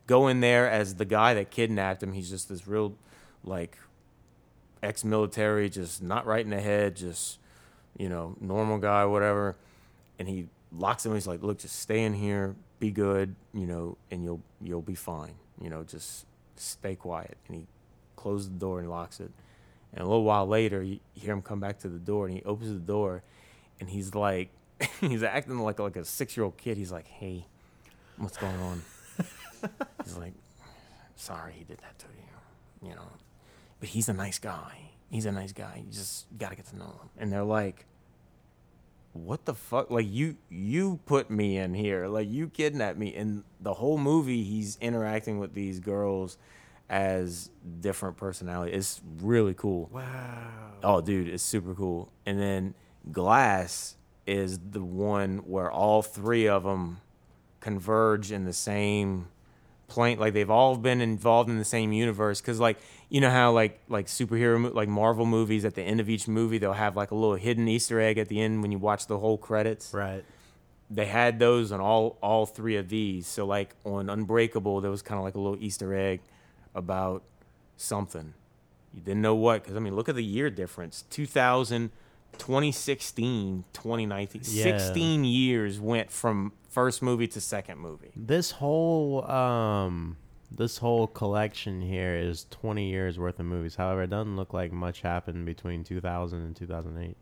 go in there as the guy that kidnapped him. He's just this real like ex-military just not right in the head just you know normal guy whatever. And he locks him he's like look just stay in here. Be good you know and you'll you'll be fine you know just stay quiet. And he closes the door and locks it. And a little while later you hear him come back to the door and he opens the door and he's like he's acting like like a six year old kid. He's like hey what's going on? He's like sorry he did that to you you know. But he's a nice guy. He's a nice guy. You just gotta get to know him. And they're like what the fuck? Like you you put me in here. Like you kidnapped me. And the whole movie he's interacting with these girls as different personalities. It's really cool. Wow. oh dude it's super cool. And then glass is the one where all three of them converge in the same plane like they've all been involved in the same universe because like you know how like like superhero like marvel movies at the end of each movie they'll have like a little hidden easter egg at the end when you watch the whole credits? Right. they had those on all all three of these. So like on unbreakable there was kind of like a little easter egg about something. You didn't know what because i mean look at the year difference. 2000 2016 2019 Yeah. 16 years went from first movie to second movie This whole um this whole collection here is 20 years worth of movies. However, it doesn't look like much happened between 2000 and 2008.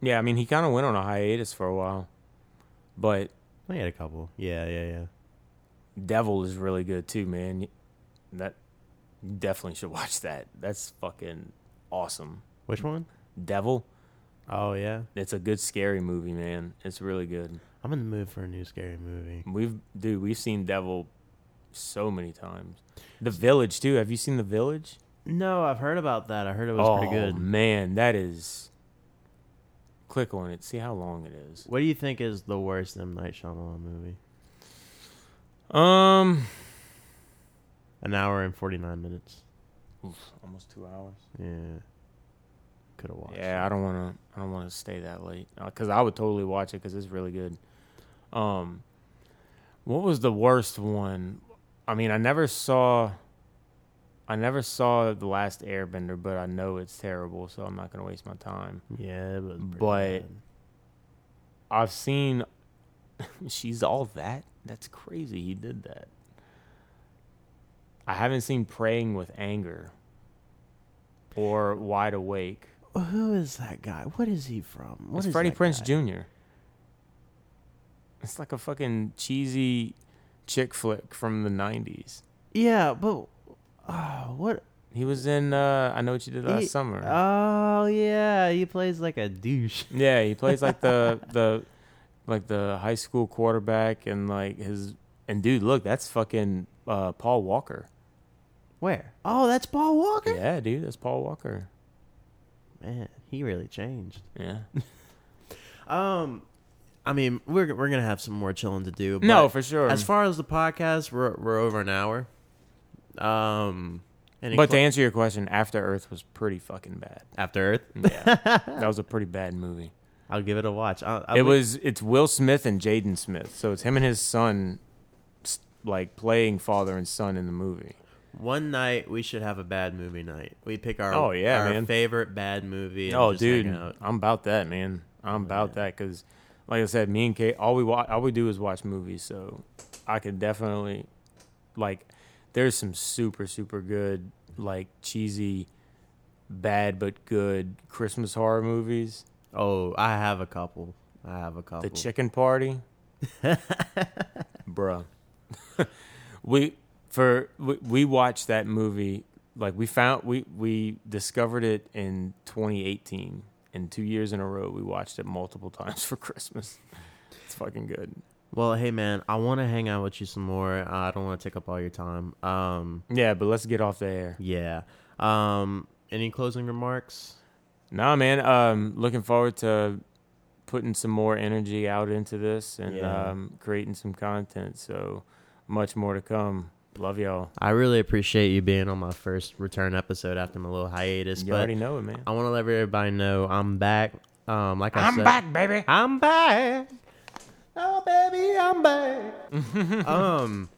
yeah i mean he kind of went on a hiatus for a while but he had a couple. Yeah, yeah, yeah. devil is really good too man that definitely should watch that that's fucking awesome Which one? devil Oh yeah, It's a good scary movie, man. It's really good. I'm in the mood for a new scary movie. We've dude, we've seen Devil so many times. The Village too. Have you seen The Village? No, I've heard about that. I heard it was oh pretty good. man, that is. Click on it. See how long it is. What do you think is the worst M Night Shyamalan movie? Um, An hour and forty nine minutes. oof, almost two hours. Yeah, could have watched. Yeah, I don't want to. I don't want to stay that late because I would totally watch it because it's really good. Um, what was the worst one? I mean, I never saw. I never saw the last Airbender, but I know it's terrible, so I'm not gonna waste my time. Yeah, But- bad. I've seen. She's all that. That's crazy. He did that. I haven't seen Praying with Anger. Or Wide Awake. Who is that guy? What is he from? What it's is Freddie Prinze guy? Jr. It's like a fucking cheesy chick flick from the '90s. Yeah, but oh, what? He was in uh, I Know What You Did Last He- Summer. Oh yeah, he plays like a douche. yeah, he plays like the the like the high school quarterback and like his and dude, look, that's fucking uh, Paul Walker. Where? Oh, that's Paul Walker. Yeah, dude, that's Paul Walker. Man, he really changed. Yeah. Um, I mean, we're we're gonna have some more chilling to do. But no, for sure. As far as the podcast, we're we're over an hour. Um, any but to answer your question, After Earth was pretty fucking bad. after Earth, Yeah, that was a pretty bad movie. I'll give it a watch. I'll, I'll it be- was it's Will Smith and Jaden Smith, so it's him and his son, like playing father and son in the movie. One night. We should have a bad movie night. We pick our Oh, yeah, our man. favorite bad movie. Oh, dude. I'm about that, man. I'm about that because, like I said, me and Kate, all we wa- all we do is watch movies. So I could definitely, like, there's some super super good, like cheesy, bad but good Christmas horror movies. Oh, I have a couple. I have a couple. The Chicken Party, bruh. we for we, we watched that movie like we found we we discovered it in 2018 and two years in a row we watched it multiple times for Christmas. It's fucking good. Well, hey man, I want to hang out with you some more. Uh, I don't want to take up all your time. Um, Yeah, but let's get off the air. yeah. Um, any closing remarks? Nah, man. Um, looking forward to putting some more energy out into this and Yeah. um, creating some content. So much more to come. Love y'all. I really appreciate you being on my first return episode after my little hiatus. You but already know it, man. I want to let everybody know I'm back. Um, like I said, I'm back, baby. I'm back. Oh baby, I'm back. um,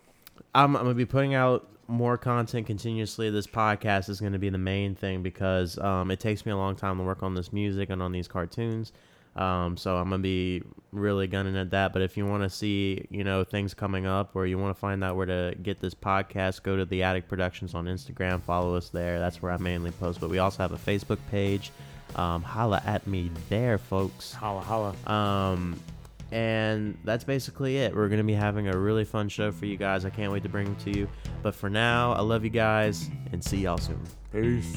I'm, I'm gonna be putting out more content continuously. This podcast is gonna be the main thing because um, it takes me a long time to work on this music and on these cartoons. Um, so I'm gonna be really gunning at that. But if you want to see, you know, things coming up, or you want to find out where to get this podcast, go to the Attic Productions on Instagram. Follow us there. That's where I mainly post. But we also have a Facebook page. Um, holla at me there, folks. Holla, holla. Um, and that's basically it. We're going to be having a really fun show for you guys. I can't wait to bring them to you. But for now, I love you guys and see y'all soon. Peace.